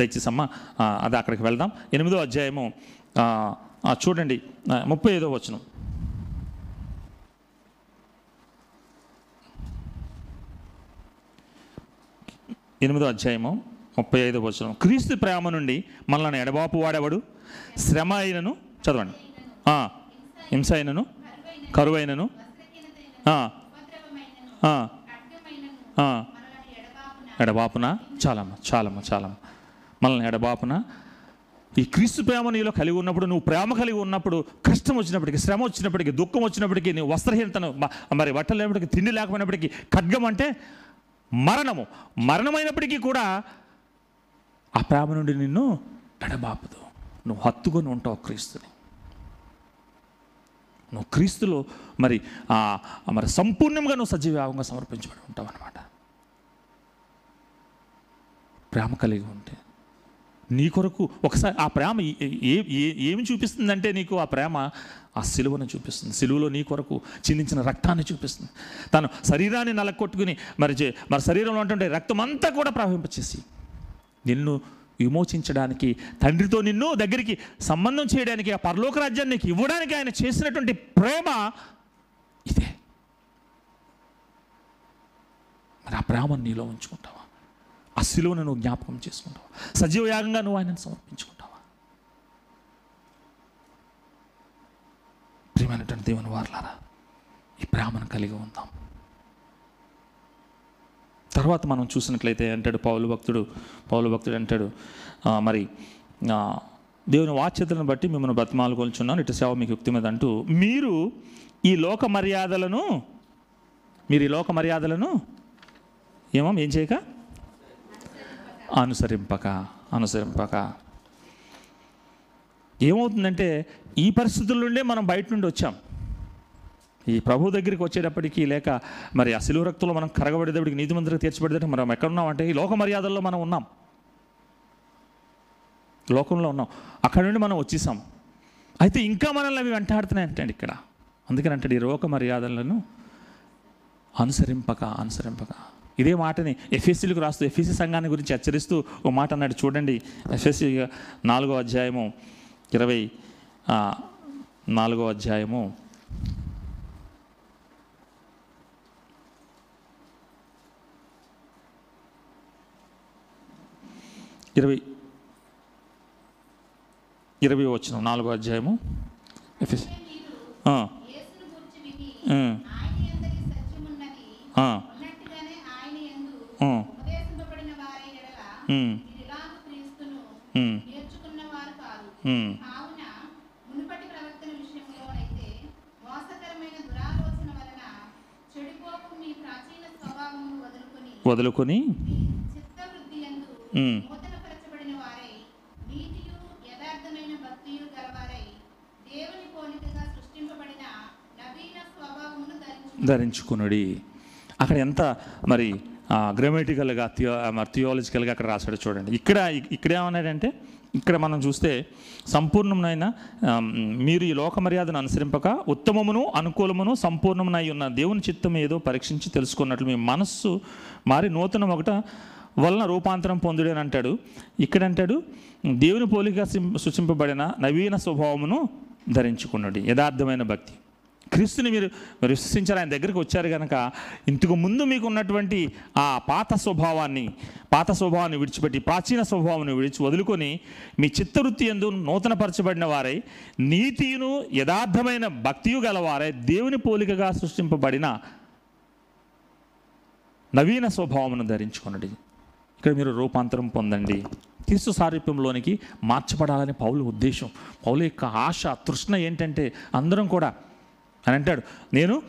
దయచేసి అమ్మ అది అక్కడికి వెళ్దాం. ఎనిమిదో అధ్యాయము చూడండి ముప్పై ఐదో వచనం. ఎనిమిదో అధ్యాయము ముప్పై ఐదు వచనం. క్రీస్తు ప్రేమ నుండి మనల్ని ఎడబాపు వాడేవాడు? శ్రమ అయినను చదవండి. హింస అయినను కరువైనను ఆ, ఎడబాపున చాలమ్మ చాలమ్మ చాలమ్మ. మనల్ని ఎడబాపున ఈ క్రీస్తు ప్రేమ నీలో కలిగి ఉన్నప్పుడు నువ్వు ప్రేమ కలిగి ఉన్నప్పుడు కష్టం వచ్చినప్పటికీ శ్రమ వచ్చినప్పటికీ దుఃఖం వచ్చినప్పటికీ నువ్వు వస్త్రహీనతను మరి బట్టలు లేనప్పటికీ తిండి లేకపోయినప్పటికీ ఖడ్గం అంటే మరణము. మరణమైనప్పటికీ కూడా ఆ ప్రేమ నుండి నిన్ను ఎడబాపదు నువ్వు హత్తుకొని ఉంటావు క్రీస్తుని. నువ్వు క్రీస్తులో మరి ఆ, మరి సంపూర్ణంగా నువ్వు సజీవంగా సమర్పించబడి ఉంటావు అనమాట ప్రేమ కలిగి ఉంటే. నీ కొరకు ఒకసారి ఆ ప్రేమ ఏ- ఏమి చూపిస్తుందంటే నీకు ఆ ప్రేమ? ఆ సిలువను చూపిస్తుంది. సిలువలో నీ కొరకు చిందించిన రక్తాన్ని చూపిస్తుంది. తను శరీరాన్ని నలకొట్టుకుని మరి మరి శరీరంలో ఉంటుంటే రక్తం అంతా కూడా ప్రవహింపచేసి నిన్ను విమోచించడానికి తండ్రితో నిన్ను దగ్గరికి సంబంధం చేయడానికి ఆ పరలోక రాజ్యాన్ని నీకు ఇవ్వడానికి ఆయన చేసినటువంటి ప్రేమ ఇదే. మరి ఆ ప్రేమను నీలో ఉంచుకుంటావా? ఆ శిలువను నువ్వు జ్ఞాపకం చేసుకుంటావా? సజీవయాగంగా నువ్వు ఆయనను సమర్పించుకుంటావా? ప్రియమైనటువంటి దేవుని వారలారా ఈ ప్రేమను కలిగి ఉందాం. తర్వాత మనం చూసినట్లయితే అంటాడు పౌలు భక్తుడు పౌలు భక్తుడు అంటాడు మరి దేవుని వాచ్యతలను బట్టి మిమ్మల్ని బ్రతిమాలు కొలుచున్నాను ఇటు సేవ మీకు యుక్తి మీద అంటూ మీరు ఈ లోక మర్యాదలను మీరు ఈ లోక మర్యాదలను ఏమో ఏం చేయక? అనుసరింపక అనుసరింపక. ఏమవుతుందంటే ఈ పరిస్థితుల నుండే మనం బయట నుండి వచ్చాం. ఈ ప్రభు దగ్గరికి వచ్చేటప్పటికి లేక మరి ఆ రక్తులు మనం కరగబడేటప్పటికి నీతి మంత్రికి తీర్చబడేటప్పుడు మనం ఎక్కడున్నాం అంటే ఈ లోక మర్యాదల్లో మనం ఉన్నాం. లోకంలో ఉన్నాం. అక్కడ నుండి మనం వచ్చేసాం. అయితే ఇంకా మనల్ని అవి వెంటాడుతున్నాయి అంటాడు ఇక్కడ. అందుకని అంటే ఈ లోక మర్యాదలను అనుసరింపక అనుసరింపక. ఇదే మాటని ఎఫ్ఎస్సీలకు రాస్తూ ఎఫ్ఎస్సి సంఘాన్ని గురించి హెచ్చరిస్తూ ఓ మాట అన్నాడు. చూడండి ఎఫ్ఎస్సి నాలుగో అధ్యాయము ఇరవై నాలుగో అధ్యాయము ఇరవై ఇరవై వచ్చిన నాలుగో అధ్యాయము. ఎఫ్ఎస్ మీరు ఆ, యేసును గూర్చి విని ఆ, ఆయన యందలి సత్యమున్నది ఆ, ఉన్నట్టుగానే ఆయన యందు ఆ, ఉపదేశింపబడిన వారి ఎడల ఉమ్, మీరు ఇలాగు క్రీస్తును ఉమ్, నేర్చుకున్న వారు కాదు ఉమ్. కావున మునుపటి ప్రవర్తన విషయంలోనైతే మోసకరమైన దురాలోచన వలన చెడిపోకు మీ ప్రాచీన స్వభావమును వదులుకొని వదులుకొని మీ చిత్తవృద్ధి యందు ఉమ్. నూతనపరచబడిన వారై నీతియు యథార్థమైన భక్తియు గలవారై దేవుని పోలికగా సృష్టింపబడిన నవీన స్వభావమును ధరించు ధరించుకునుడి. అక్కడ ఎంత మరి గ్రామటికల్గా థియో మరి థియాలజికల్గా అక్కడ రాశాడు చూడండి. ఇక్కడ ఇక్కడ ఏమన్నాడంటే ఇక్కడ మనం చూస్తే సంపూర్ణమునైన మీరు ఈ లోక మర్యాదను అనుసరింపక ఉత్తమమును అనుకూలమును సంపూర్ణమునై ఉన్న దేవుని చిత్తం ఏదో పరీక్షించి తెలుసుకున్నట్లు మీ మనస్సు మారి నూతనం ఒకట వలన రూపాంతరం పొందుడు అని అంటాడు. ఇక్కడ అంటాడు దేవుని పోలిక సిం- సృష్టింపబడిన నవీన స్వభావమును ధరించుకున్నాడు యథార్థమైన భక్తి. క్రీస్తుని మీరు మీరు విశ్వసించారు ఆయన దగ్గరికి వచ్చారు కనుక ఇంతకు ముందు మీకు ఉన్నటువంటి ఆ పాత స్వభావాన్ని పాత స్వభావాన్ని విడిచిపెట్టి ప్రాచీన స్వభావాన్ని విడిచి వదులుకొని మీ చిత్తవృత్తి ఎందు నూతనపరచబడిన వారై నీతియును యథార్థమైన భక్తియు గలవారై దేవుని పోలికగా సృష్టింపబడిన నవీన స్వభావమును ధరించుకున్నది ఇక్కడ మీరు రూపాంతరం పొందండి. క్రీస్తు సారూప్యంలోనికి మార్చబడాలని పౌలు ఉద్దేశం. పౌలు యొక్క ఆశ తృష్ణ ఏంటంటే అందరం కూడా అని అంటాడు. నేను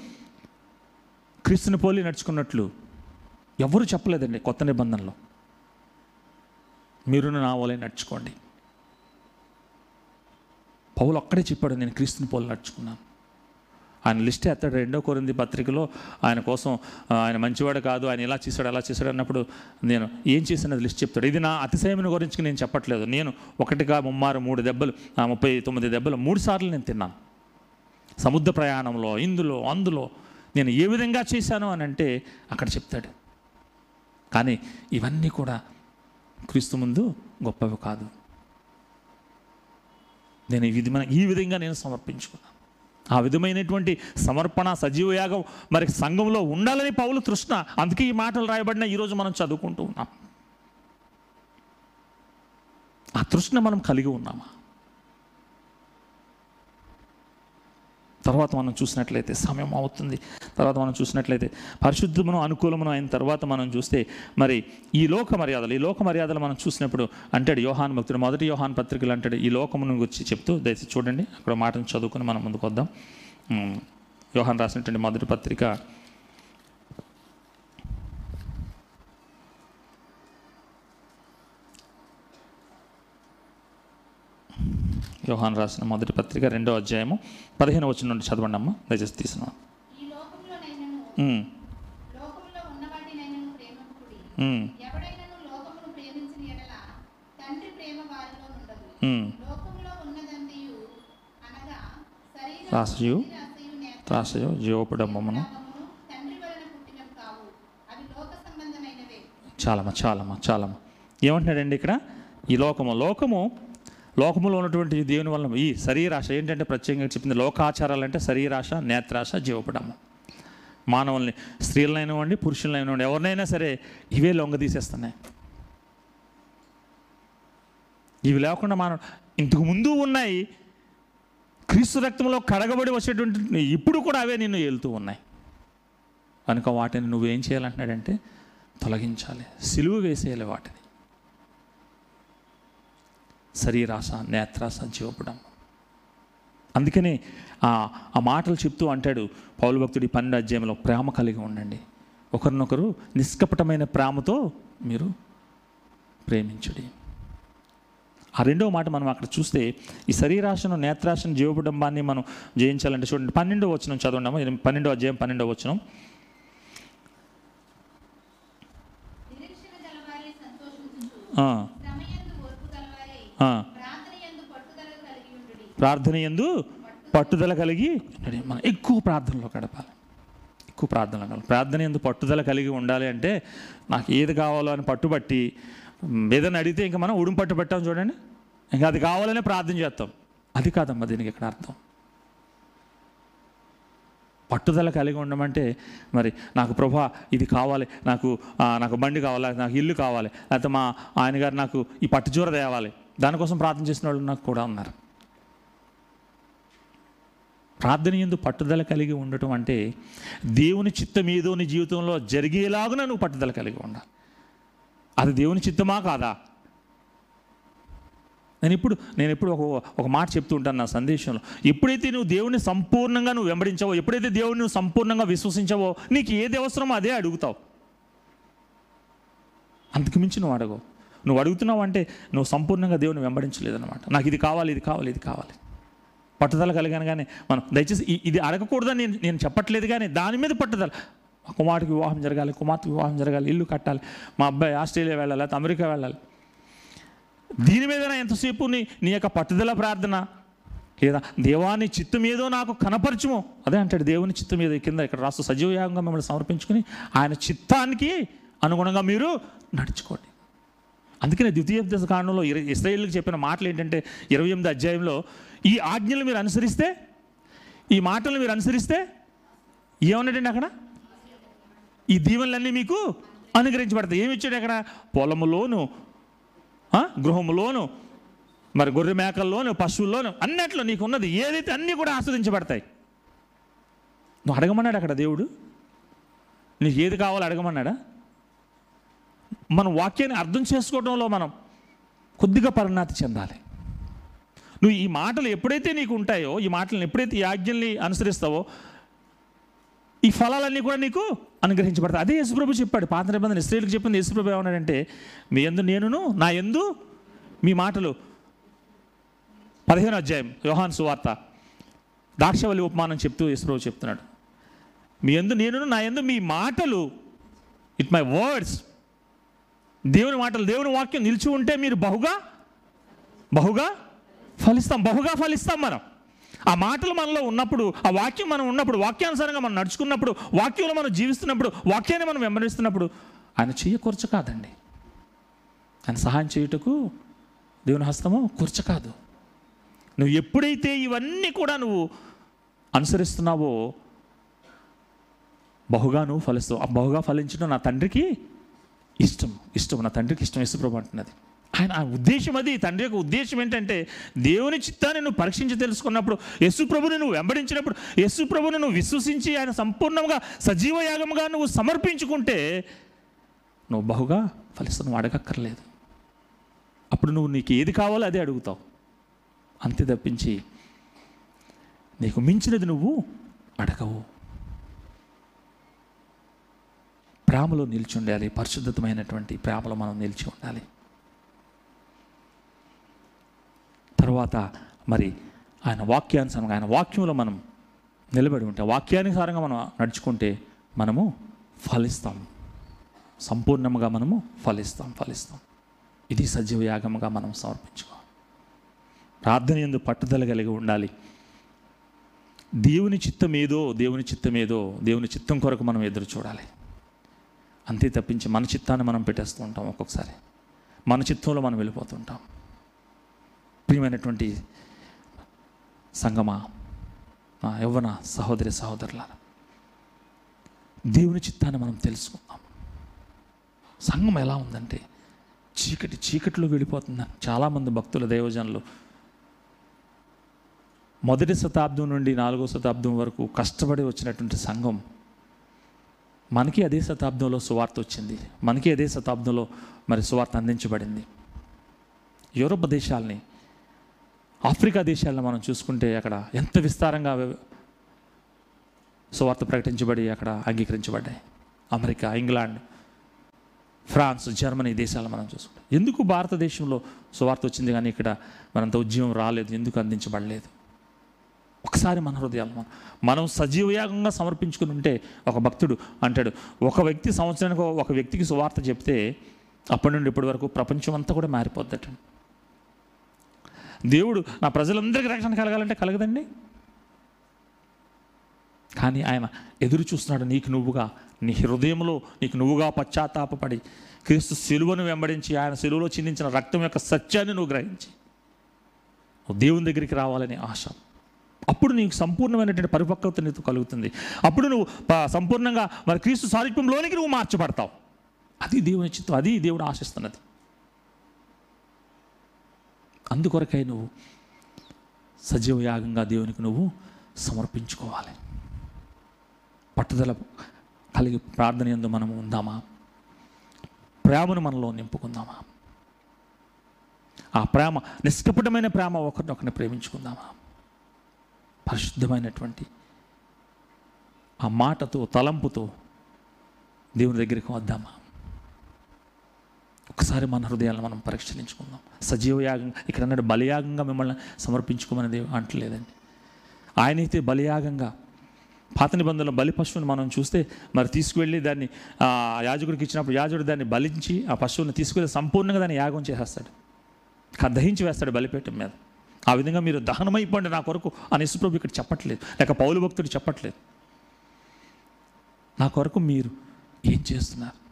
క్రీస్తుని పోలి నడుచుకున్నట్లు ఎవరు చెప్పలేదండి కొత్త నిబంధనలో. మీరు నా వలె నడుచుకోండి. పౌలు ఒక్కడే చెప్పాడు నేను క్రీస్తుని పోలి నడుచుకున్నాను. ఆయన లిస్టే అతడు రెండో కొరింది పత్రికలో ఆయన కోసం ఆయన మంచివాడు కాదు ఆయన ఇలా చేశాడు అలా చేశాడు అన్నప్పుడు నేను ఏం చేసినది లిస్ట్ చెప్తాడు. ఇది నా అతిశయమును గురించి నేను చెప్పట్లేదు. నేను ఒకటిగా ముమ్మారు మూడు దెబ్బలు ముప్పై తొమ్మిది దెబ్బలు మూడు సార్లు నేను తిన్నాను. సముద్ర ప్రయాణంలో ఇందులో అందులో నేను ఏ విధంగా చేశాను అని అంటే అక్కడ చెప్తాడు. కానీ ఇవన్నీ కూడా క్రీస్తు ముందు గొప్పవి కాదు. నేను ఈ విధమైన ఈ విధంగా నేను సమర్పించుకున్నాను ఆ విధమైనటువంటి సమర్పణ సజీవ యాగం మరి సంఘంలో ఉండాలని పౌలు తృష్ణ అందుకే ఈ మాటలు రాయబడిన ఈరోజు మనం చదువుకుంటూ ఉన్నాం. ఆ తృష్ణ మనం కలిగి ఉన్నామా? తర్వాత మనం చూసినట్లయితే సమయం అవుతుంది. తర్వాత మనం చూసినట్లయితే పరిశుద్ధమును అనుకూలమును అయిన తర్వాత మనం చూస్తే మరి ఈ లోక మర్యాదలు ఈ లోక మర్యాదలు మనం చూసినప్పుడు అంటాడు యోహాన్ భక్తుడు మొదటి యోహాన్ పత్రికలు అంటాడు ఈ లోకమును గురించి చెప్తూ దయచేసి చూడండి. అక్కడ మాటను చదువుకుని మనం ముందుకు వద్దాం. యోహాన్ రాసినటువంటి మొదటి పత్రిక యోహాన్ రాసిన మొదటి పత్రిక రెండో అధ్యాయము పదిహేను వచ్చిన నుండి చదవండి అమ్మ దయచేసి శరీర రాసయు రాసయు జీవోపడమ్మను చాలమ్మా చాలమ్మా చాలమ్మా. ఏమంటున్నాడండి ఇక్కడ? ఈ లోకము లోకము లోకములో ఉన్నటువంటి దేవుని వలన ఈ శరీరాశ ఏంటంటే ప్రత్యేకంగా చెప్పింది లోకాచారాలు అంటే శరీరాశ నేత్రాశ జీవపడము మానవుల్ని స్త్రీలైనవ్వండి పురుషులైనవ్వండి ఎవరినైనా సరే ఇవే లొంగ తీసేస్తున్నాయి. ఇవి లేకుండా మానవ ఇంతకు ముందు ఉన్నాయి. క్రీస్తు రక్తంలో కడగబడి వచ్చేటువంటి ఇప్పుడు కూడా అవే నిన్ను ఏలుతూ ఉన్నాయి. కనుక వాటిని నువ్వేం చేయాలంటున్నాడంటే తొలగించాలి. సిలువ వేసేయాలి వాటిని. శరీరాశ నేత్రాశ జీవపడం అందుకనే ఆ ఆ మాటలు చెప్తూ అంటాడు పౌలు భక్తుడి పన్నెండు అధ్యాయంలో ప్రేమ కలిగి ఉండండి. ఒకరినొకరు నిష్కపటమైన ప్రేమతో మీరు ప్రేమించుడి. ఆ రెండవ మాట మనం అక్కడ చూస్తే ఈ శరీరాశను నేత్రాశను జీవకుటుంబాన్ని మనం జయించాలంటే చూడండి. పన్నెండో వచనం చదవండి ఇది పన్నెండో అధ్యాయం పన్నెండో వచనం. ఆ, శ్రమయందు ఓర్పు గలవారై ఆ. ప్రార్థన ఎందు పట్టుదల కలిగి. మనం ఎక్కువ ప్రార్థనలో గడపాలి. ఎక్కువ ప్రార్థనలో గడపాలి. ప్రార్థన ఎందు పట్టుదల కలిగి ఉండాలి అంటే నాకు ఏది కావాలో అని పట్టుబట్టి ఏదైనా అడిగితే ఇంకా మనం ఉడుం పట్టు పెట్టాం చూడండి. ఇంకా అది కావాలనే ప్రార్థన చేస్తాం. అది కాదమ్మా దీనికి ఇక్కడ అర్థం. పట్టుదల కలిగి ఉండమంటే మరి నాకు ప్రభా ఇది కావాలి నాకు నాకు బండి కావాలి నాకు ఇల్లు కావాలి లేకపోతే మా ఆయన గారు నాకు ఈ పట్టుచూర తేవాలి. దానికోసం ప్రార్థన చేసిన వాళ్ళు నాకు కూడా ఉన్నారు. ప్రార్థన ఎందు పట్టుదల కలిగి ఉండటం అంటే దేవుని చిత్తం ఏదో నీ జీవితంలో జరిగేలాగున నువ్వు పట్టుదల కలిగి ఉండాలి. అది దేవుని చిత్తమా కాదా? నేను ఇప్పుడు నేను ఎప్పుడు ఒక ఒక మాట చెప్తూ ఉంటాను నా సందేశంలో. ఎప్పుడైతే నువ్వు దేవుని సంపూర్ణంగా నువ్వు వెంబడించావో ఎప్పుడైతే దేవుని నువ్వు సంపూర్ణంగా విశ్వసించావో నీకు ఏది అవసరమో అదే అడుగుతావు. అంతకు మించి నువ్వు అడగవు. నువ్వు అడుగుతున్నావు అంటే నువ్వు సంపూర్ణంగా దేవుని వెంబడించలేదన్నమాట. నాకు ఇది కావాలి ఇది కావాలి ఇది కావాలి. పట్టుదల కలిగాను కానీ మనం దయచేసి ఇది అడగకూడదని నేను నేను చెప్పట్లేదు కానీ దాని మీద పట్టుదల. మా కుమారుడికి వివాహం జరగాలి కుమార్తెకి వివాహం జరగాలి ఇల్లు కట్టాలి మా అబ్బాయి ఆస్ట్రేలియా వెళ్ళాలి లేకపోతే అమెరికా వెళ్ళాలి. దీని మీద ఎంతసేపు నీ నీ యొక్క పట్టుదల ప్రార్థన? లేదా దేవాని చిత్తం ఏదో నాకు కనపరచుము. అదే అంటాడు దేవుని చిత్తం ఏదో కింద ఇక్కడ రాస్తూ సజీవయాగంగా మిమ్మల్ని సమర్పించుకుని ఆయన చిత్తానికి అనుగుణంగా మీరు నడుచుకోండి. అందుకనే ద్వితీయ కాండంలో ఇర- ఇస్రాయేల్కి చెప్పిన మాటలు ఏంటంటే ఇరవై ఎనిమిది అధ్యాయంలో ఈ ఆజ్ఞలు మీరు అనుసరిస్తే ఈ మాటలు మీరు అనుసరిస్తే ఏమన్నాడండి అక్కడ? ఈ దీవెనలన్నీ మీకు అనుగ్రహించబడతాయి. ఏమి ఇచ్చాడు అక్కడ? పొలములోను గృహములోను మరి గొర్రె మేకల్లోను పశువుల్లోను అన్నట్లో నీకు ఉన్నది. ఏదైతే అన్నీ కూడా ఆస్వాదించబడతాయి. నువ్వు అడగమన్నాడు అక్కడ దేవుడు? నీకు ఏది కావాలో అడగమన్నాడా? మన వాక్యాన్ని అర్థం చేసుకోవడంలో మనం కొద్దిగా పరిణాతి చెందాలి. నువ్వు ఈ మాటలు ఎప్పుడైతే నీకు ఉంటాయో ఈ మాటలను ఎప్పుడైతే ఈ ఆజ్ఞల్ని అనుసరిస్తావో ఈ ఫలాలన్నీ కూడా నీకు అనుగ్రహించబడతాయి. అదే యేసుప్రభు చెప్పాడు పాత నిబంధన స్త్రీలకు చెప్పింది యేసుప్రభు ఏమన్నాడంటే మీ ఎందు నేనును నా ఎందు మీ మాటలు. పదిహేను అధ్యాయం యోహాన్ సువార్త. దాక్షవల్లి ఉపమానం చెప్తూ యేసుప్రభు చెప్తున్నాడు మీ ఎందు నేనును నా ఎందు మీ మాటలు ఇట్ మై వర్డ్స్ దేవుని మాటలు దేవుని వాక్యం నిలిచి ఉంటే మీరు బహుగా బహుగా ఫలిస్తాం బహుగా ఫలిస్తాం మనం. ఆ మాటలు మనలో ఉన్నప్పుడు ఆ వాక్యం మనం ఉన్నప్పుడు వాక్యానుసారంగా మనం నడుచుకున్నప్పుడు వాక్యంలో మనం జీవిస్తున్నప్పుడు వాక్యాన్ని మనం వెంబడిస్తున్నప్పుడు ఆయన చెయ్య కూర్చ కాదండి. ఆయన సహాయం చేయుటకు దేవుని హస్తము కూర్చ కాదు. నువ్వు ఎప్పుడైతే ఇవన్నీ కూడా నువ్వు అనుసరిస్తున్నావో బహుగా నువ్వు ఫలిస్తావు. ఆ బహుగా ఫలించడం నా తండ్రికి ఇష్టం ఇష్టం నా తండ్రికి ఇష్టం యేసుప్రభు అంటున్నది. ఆయన ఆ ఉద్దేశం అది. తండ్రి యొక్క ఉద్దేశం ఏంటంటే దేవుని చిత్తాన్ని నువ్వు పరీక్షించి తెలుసుకున్నప్పుడు యశుప్రభుని నువ్వు వెంబడించినప్పుడు యశుప్రభుని నువ్వు విశ్వసించి ఆయన సంపూర్ణంగా సజీవయాగముగా నువ్వు సమర్పించుకుంటే నువ్వు బహుగా ఫలితం నువ్వు అడగక్కర్లేదు అప్పుడు నువ్వు నీకు ఏది కావాలో అదే అడుగుతావు. అంతే తప్పించి నీకు మించినది నువ్వు అడగవు. ప్రేమలో నిలిచి ఉండాలి. పరిశుద్ధతమైనటువంటి ప్రేమలో మనం నిలిచి ఉండాలి. తర్వాత మరి ఆయన వాక్యానుసారంగా ఆయన వాక్యంలో మనం నిలబడి ఉంటే వాక్యానుసారంగా మనం నడుచుకుంటే మనము ఫలిస్తాం. సంపూర్ణంగా మనము ఫలిస్తాం ఫలిస్తాం. ఇది సజీవ యాగముగా మనం సమర్పించుకోవాలి. ప్రార్థన ఎందు పట్టుదల కలిగి ఉండాలి. దేవుని చిత్తం ఏదో దేవుని చిత్తం ఏదో దేవుని చిత్తం కొరకు మనం ఎదురు చూడాలి. అంతే తప్పించి మన చిత్తాన్ని మనం పెట్టేస్తూ ఉంటాం ఒక్కొక్కసారి. మన చిత్తంలో మనం వెళ్ళిపోతుంటాం. ప్రియమైనటువంటి సంగమా నా యవ్వన సహోదరి సహోదరుల దేవుని చిత్తాన్ని మనం తెలుసుకుందాం. సంఘం ఎలా ఉందంటే చీకటి చీకటిలో వెళ్ళిపోతుందని చాలామంది భక్తుల దైవజనులు మొదటి శతాబ్దం నుండి నాలుగో శతాబ్దం వరకు కష్టపడి వచ్చినటువంటి సంఘం మనకి అదే శతాబ్దంలో సువార్త వచ్చింది. మనకి అదే శతాబ్దంలో మరి సువార్త అందించబడింది. యూరోప్ దేశాలని ఆఫ్రికా దేశాలను మనం చూసుకుంటే అక్కడ ఎంత విస్తారంగా సువార్త ప్రకటించబడి అక్కడ అంగీకరించబడ్డాయి. అమెరికా ఇంగ్లాండ్ ఫ్రాన్స్ జర్మనీ దేశాలను మనం చూసుకుంటాం. ఎందుకు భారతదేశంలో సువార్త వచ్చింది కానీ ఇక్కడ మనంత ఉద్యమం రాలేదు ఎందుకు అందించబడలేదు? ఒకసారి మన హృదయాలు మనం మనం సజీవయాగంగా సమర్పించుకుని ఉంటే ఒక భక్తుడు అంటాడు ఒక వ్యక్తి సంవత్సరానికి ఒక వ్యక్తికి సువార్త చెప్తే అప్పటి నుండి ఇప్పటి వరకు ప్రపంచం అంతా కూడా మారిపోద్దట. దేవుడు నా ప్రజలందరికీ రక్షణ కలగాలంటే కలగదండి? కానీ ఆయన ఎదురు చూస్తున్నాడు నీకు నువ్వుగా నీ హృదయంలో నీకు నువ్వుగా పశ్చాత్తాపపడి క్రీస్తు శిలువను వెంబడించి ఆయన శిలువలో చిందించిన రక్తం యొక్క సత్యాన్ని నువ్వు గ్రహించి దేవుని దగ్గరికి రావాలని ఆశ. అప్పుడు నీకు సంపూర్ణమైనటువంటి పరిపక్వత నీకు కలుగుతుంది. అప్పుడు నువ్వు సంపూర్ణంగా మరి క్రీస్తు సారూప్యంలోనికి నువ్వు మార్చబడతావు. అది దేవుని చిత్తం అది దేవుడు ఆశిస్తున్నది. అందుకొరకై నువ్వు సజీవ యాగంగా దేవునికి నువ్వు సమర్పించుకోవాలి. పట్టుదల కలిగి ప్రార్థన ఎందు మనము ఉందామా? ప్రేమను మనలో నింపుకుందామా? ఆ ప్రేమ నిష్కపటమైన ప్రేమ ఒకరినొకరిని ప్రేమించుకుందామా? పరిశుద్ధమైనటువంటి ఆ మాటతో తలంపుతో దేవుని దగ్గరికి వద్దామా? ఒకసారి మన హృదయాలను మనం పరిశీలించుకుందాం. సజీవ యాగం ఇక్కడ అన్నాడు బలియాగంగా మిమ్మల్ని సమర్పించుకోమని దేవు అంటలేదండి. ఆయనైతే బలియాగంగా పాత నిబంధనలో బలి పశువుని మనం చూస్తే మరి తీసుకువెళ్ళి దాన్ని యాజకుడికి ఇచ్చినప్పుడు యాజకుడు దాన్ని బలించి ఆ పశువుని తీసుకువెళ్ళి సంపూర్ణంగా దాన్ని యాగం చేసేస్తాడు. దహించి వేస్తాడు బలిపేటం మీద. ఆ విధంగా మీరు దహనమైపోండి నా కొరకు అని యశుప్రభు ఇక్కడ చెప్పట్లేదు. లేక పౌలు భక్తుడు చెప్పట్లేదు. నా కొరకు మీరు ఏం చేస్తున్నారు?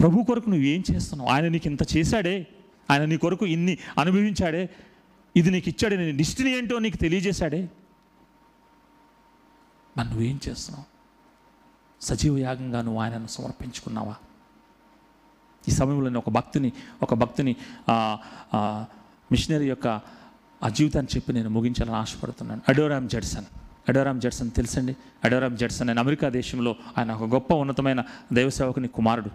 ప్రభు కొరకు నువ్వు ఏం చేస్తున్నావు? ఆయన నీకు ఇంత చేశాడే? ఆయన నీ కొరకు ఇన్ని అనుభవించాడే? ఇది నీకు ఇచ్చాడు? నీ డిస్టినీ ఏంటో నీకు తెలియజేశాడే? మరి నువ్వేం చేస్తున్నావు? సజీవ యాగంగా నువ్వు ఆయనను సమర్పించుకున్నావా? ఈ సమయంలో నేను ఒక భక్తుని ఒక భక్తుని మిషనరీ యొక్క ఆ జీవితాన్ని చెప్పి నేను ముగించాలని ఆశపడుతున్నాను. అడోరామ్ జడ్సన్. అడోరామ్ జడ్సన్ తెలుసండి? అడోరామ్ జడ్సన్ ఆయన అమెరికా దేశంలో ఆయన ఒక గొప్ప ఉన్నతమైన దైవసేవకుని కుమారుడు.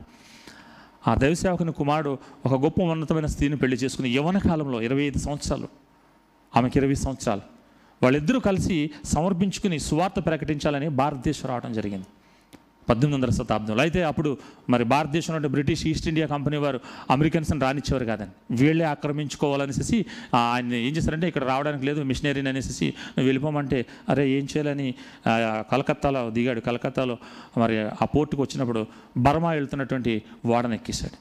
ఆ దైవసేవకుని కుమారుడు ఒక గొప్ప ఉన్నతమైన స్త్రీని పెళ్ళి చేసుకుని యవన కాలంలో ఇరవై ఐదు సంవత్సరాలు ఆమెకి ఇరవై సంవత్సరాలు. వాళ్ళిద్దరూ కలిసి సమర్పించుకుని సువార్త ప్రకటించాలని భారతదేశం రావడం జరిగింది. పద్దెనిమిది వందల శతాబ్దంలో. అయితే అప్పుడు మరి భారతదేశంలో బ్రిటిష్ ఈస్ట్ ఇండియా కంపెనీ వారు అమెరికన్స్ని రానిచ్చేవారు కాదని వీళ్ళే ఆక్రమించుకోవాలనేసి ఆయన ఏం చేశారంటే ఇక్కడ రావడానికి లేదు మిషనరీని అనేసి వెళ్ళిపోమంటే అరే ఏం చేయాలని కలకత్తాలో దిగాడు. కలకత్తాలో మరి ఆ పోర్టుకు వచ్చినప్పుడు బర్మా వెళ్తున్నటువంటి వాడని ఎక్కేశాడు.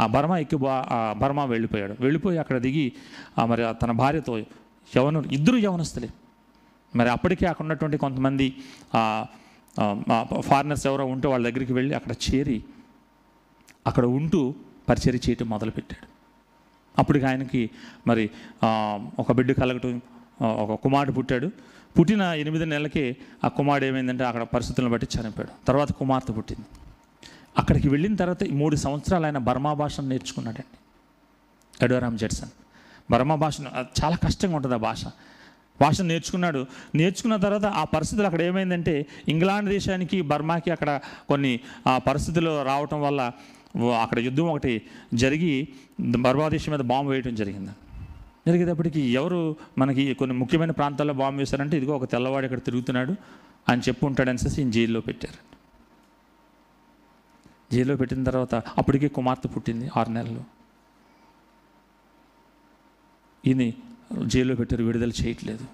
ఆ బర్మా ఎక్కి ఆ బర్మా వెళ్ళిపోయాడు. వెళ్ళిపోయి అక్కడ దిగి మరి తన భార్యతో యవను ఇద్దరు యవనస్తులే. మరి అప్పటికే అక్కడ ఉన్నటువంటి కొంతమంది ఫారినర్స్ ఎవరో ఉంటే వాళ్ళ దగ్గరికి వెళ్ళి అక్కడ చేరి అక్కడ ఉంటూ పరిచర్య చేయటం మొదలుపెట్టాడు. అప్పటికి ఆయనకి మరి ఒక బిడ్డ కలగటం ఒక కుమారుడు పుట్టాడు. పుట్టిన ఎనిమిది నెలలకే ఆ కుమారుడు ఏమైందంటే అక్కడ పరిస్థితులను బట్టి చనిపోయాడు. తర్వాత కుమార్తె పుట్టింది. అక్కడికి వెళ్ళిన తర్వాత ఈ మూడు సంవత్సరాలు ఆయన బర్మా భాషను నేర్చుకున్నాడండి. ఎడోరామ్ జడ్సన్ బర్మా భాషను చాలా కష్టంగా ఉంటుంది ఆ భాష. భాష నేర్చుకున్నాడు. నేర్చుకున్న తర్వాత ఆ పరిస్థితులు అక్కడ ఏమైందంటే ఇంగ్లాండ్ దేశానికి బర్మాకి అక్కడ కొన్ని పరిస్థితులు రావటం వల్ల అక్కడ యుద్ధం ఒకటి జరిగి బర్మా దేశం మీద బాంబు వేయటం జరిగింది. జరిగేటప్పటికి ఎవరు మనకి కొన్ని ముఖ్యమైన ప్రాంతాల్లో బాంబు వేశారంటే ఇదిగో ఒక తెల్లవాడు ఇక్కడ తిరుగుతున్నాడు అని చెప్పు ఉంటాడు అనేసి ఈయన జైల్లో పెట్టారు. జైల్లో పెట్టిన తర్వాత అప్పటికే కుమార్తె పుట్టింది ఆరు నెలలు. ఈయన జైల్లో పెట్టారు విడుదల చేయట్లేదు.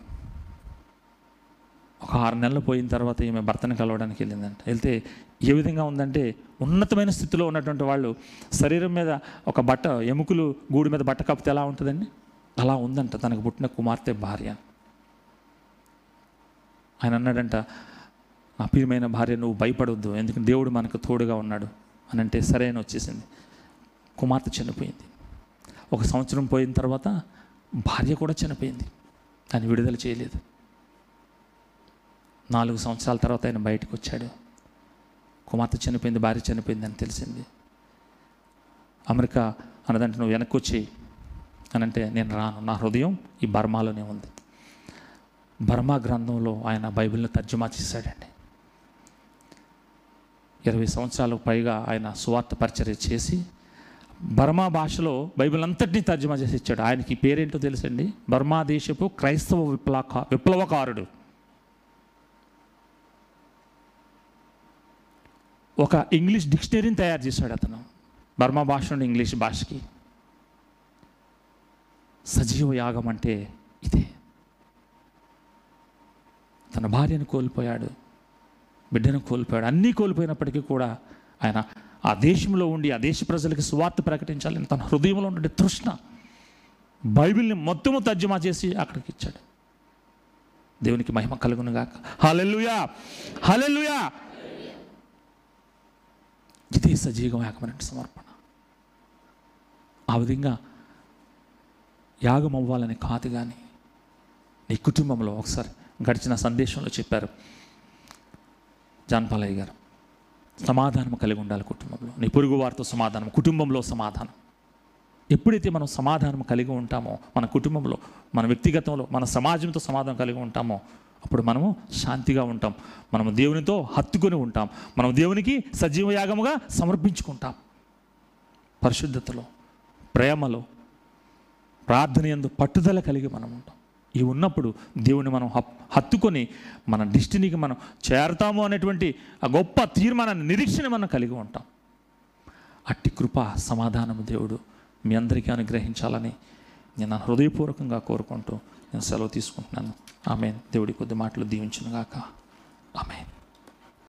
ఒక ఆరు నెలలు పోయిన తర్వాత ఈమె భర్తను కలవడానికి వెళ్ళిందంట. వెళ్తే ఏ విధంగా ఉందంటే ఉన్నతమైన స్థితిలో ఉన్నటువంటి వాళ్ళు శరీరం మీద ఒక బట్ట ఎముకలు గూడు మీద బట్ట కప్పితే ఎలా ఉంటుందండి? అలా ఉందంట తనకు పుట్టిన కుమార్తె భార్య. ఆయన అన్నాడంట నా ప్రియమైన భార్య నువ్వు భయపడొద్దు ఎందుకంటే దేవుడు మనకు తోడుగా ఉన్నాడు. అని అంటే సరైన వచ్చేసింది. కుమార్తె చనిపోయింది. ఒక సంవత్సరం పోయిన తర్వాత భార్య కూడా చనిపోయింది. దాన్ని విడుదల చేయలేదు. నాలుగు సంవత్సరాల తర్వాత ఆయన బయటకు వచ్చాడు. కుమార్తె చనిపోయింది భార్య చనిపోయింది అని తెలిసింది. అమెరికా అన్నదంటే నువ్వు వెనక్కి వచ్చి అని అంటే నేను రాను. నా హృదయం ఈ బర్మాలోనే ఉంది. బర్మా గ్రంథంలో ఆయన బైబిల్ని తర్జుమా చేశాడండి. ఇరవై సంవత్సరాలకు పైగా ఆయన సువార్త పరిచర్య చేసి బర్మా భాషలో బైబిల్ అంతటినీ తర్జుమా చేసి ఇచ్చాడు. ఆయనకి ఈ పేరేంటో తెలుసండి? బర్మా దేశపు క్రైస్తవ విప్లవ విప్లవకారుడు. ఒక ఇంగ్లీష్ డిక్షనరీని తయారు చేశాడు అతను. బర్మా భాష నుండి ఇంగ్లీష్ భాషకి. సజీవ యాగం అంటే ఇదే. తన భార్యను కోల్పోయాడు బిడ్డను కోల్పోయాడు అన్నీ కోల్పోయినప్పటికీ కూడా ఆయన ఆ దేశంలో ఉండి ఆ దేశ ప్రజలకు సువార్త ప్రకటించాలని తన హృదయంలో ఉండే తృష్ణ బైబిల్ని మొత్తము తర్జుమా చేసి అక్కడికి ఇచ్చాడు. దేవునికి మహిమ కలుగును హలెల్లుయా హలెల్లుయా! హల్లెలూయా! ఇదే సజీవం యాగమైన సమర్పణ. ఆ విధంగా యాగం అవ్వాలని కాదు కానీ నీ కుటుంబంలో ఒకసారి గడిచిన సందేశంలో చెప్పారు. జాన్పాలయ్య గారు సమాధానం కలిగి ఉండాలి కుటుంబంలో. నీ పొరుగు వారితో సమాధానం కుటుంబంలో సమాధానం. ఎప్పుడైతే మనం సమాధానం కలిగి ఉంటామో మన కుటుంబంలో మన వ్యక్తిగతంలో మన సమాజంతో సమాధానం కలిగి ఉంటామో అప్పుడు మనము శాంతిగా ఉంటాం. మనము దేవునితో హత్తుకొని ఉంటాం. మనం దేవునికి సజీవ యాగముగా సమర్పించుకుంటాం. పరిశుద్ధతలో ప్రేమలో ప్రార్థన ఎందు పట్టుదల కలిగి మనం ఉంటాం. ఇవి ఉన్నప్పుడు దేవుని మనం హత్తుకొని మన డిస్టినీకి మనం చేరతాము అనేటువంటి ఆ గొప్ప తీర్మానాన్ని నిరీక్షణ మనం కలిగి ఉంటాం. అట్టి కృప సమాధానము దేవుడు మీ అందరికీ అనుగ్రహించాలని నేను హృదయపూర్వకంగా కోరుకుంటూ నేను సెలవు తీసుకుంటున్నాను. ఆమె దేవుడి కొద్ది మాటలు దీవించునుగాక. ఆమె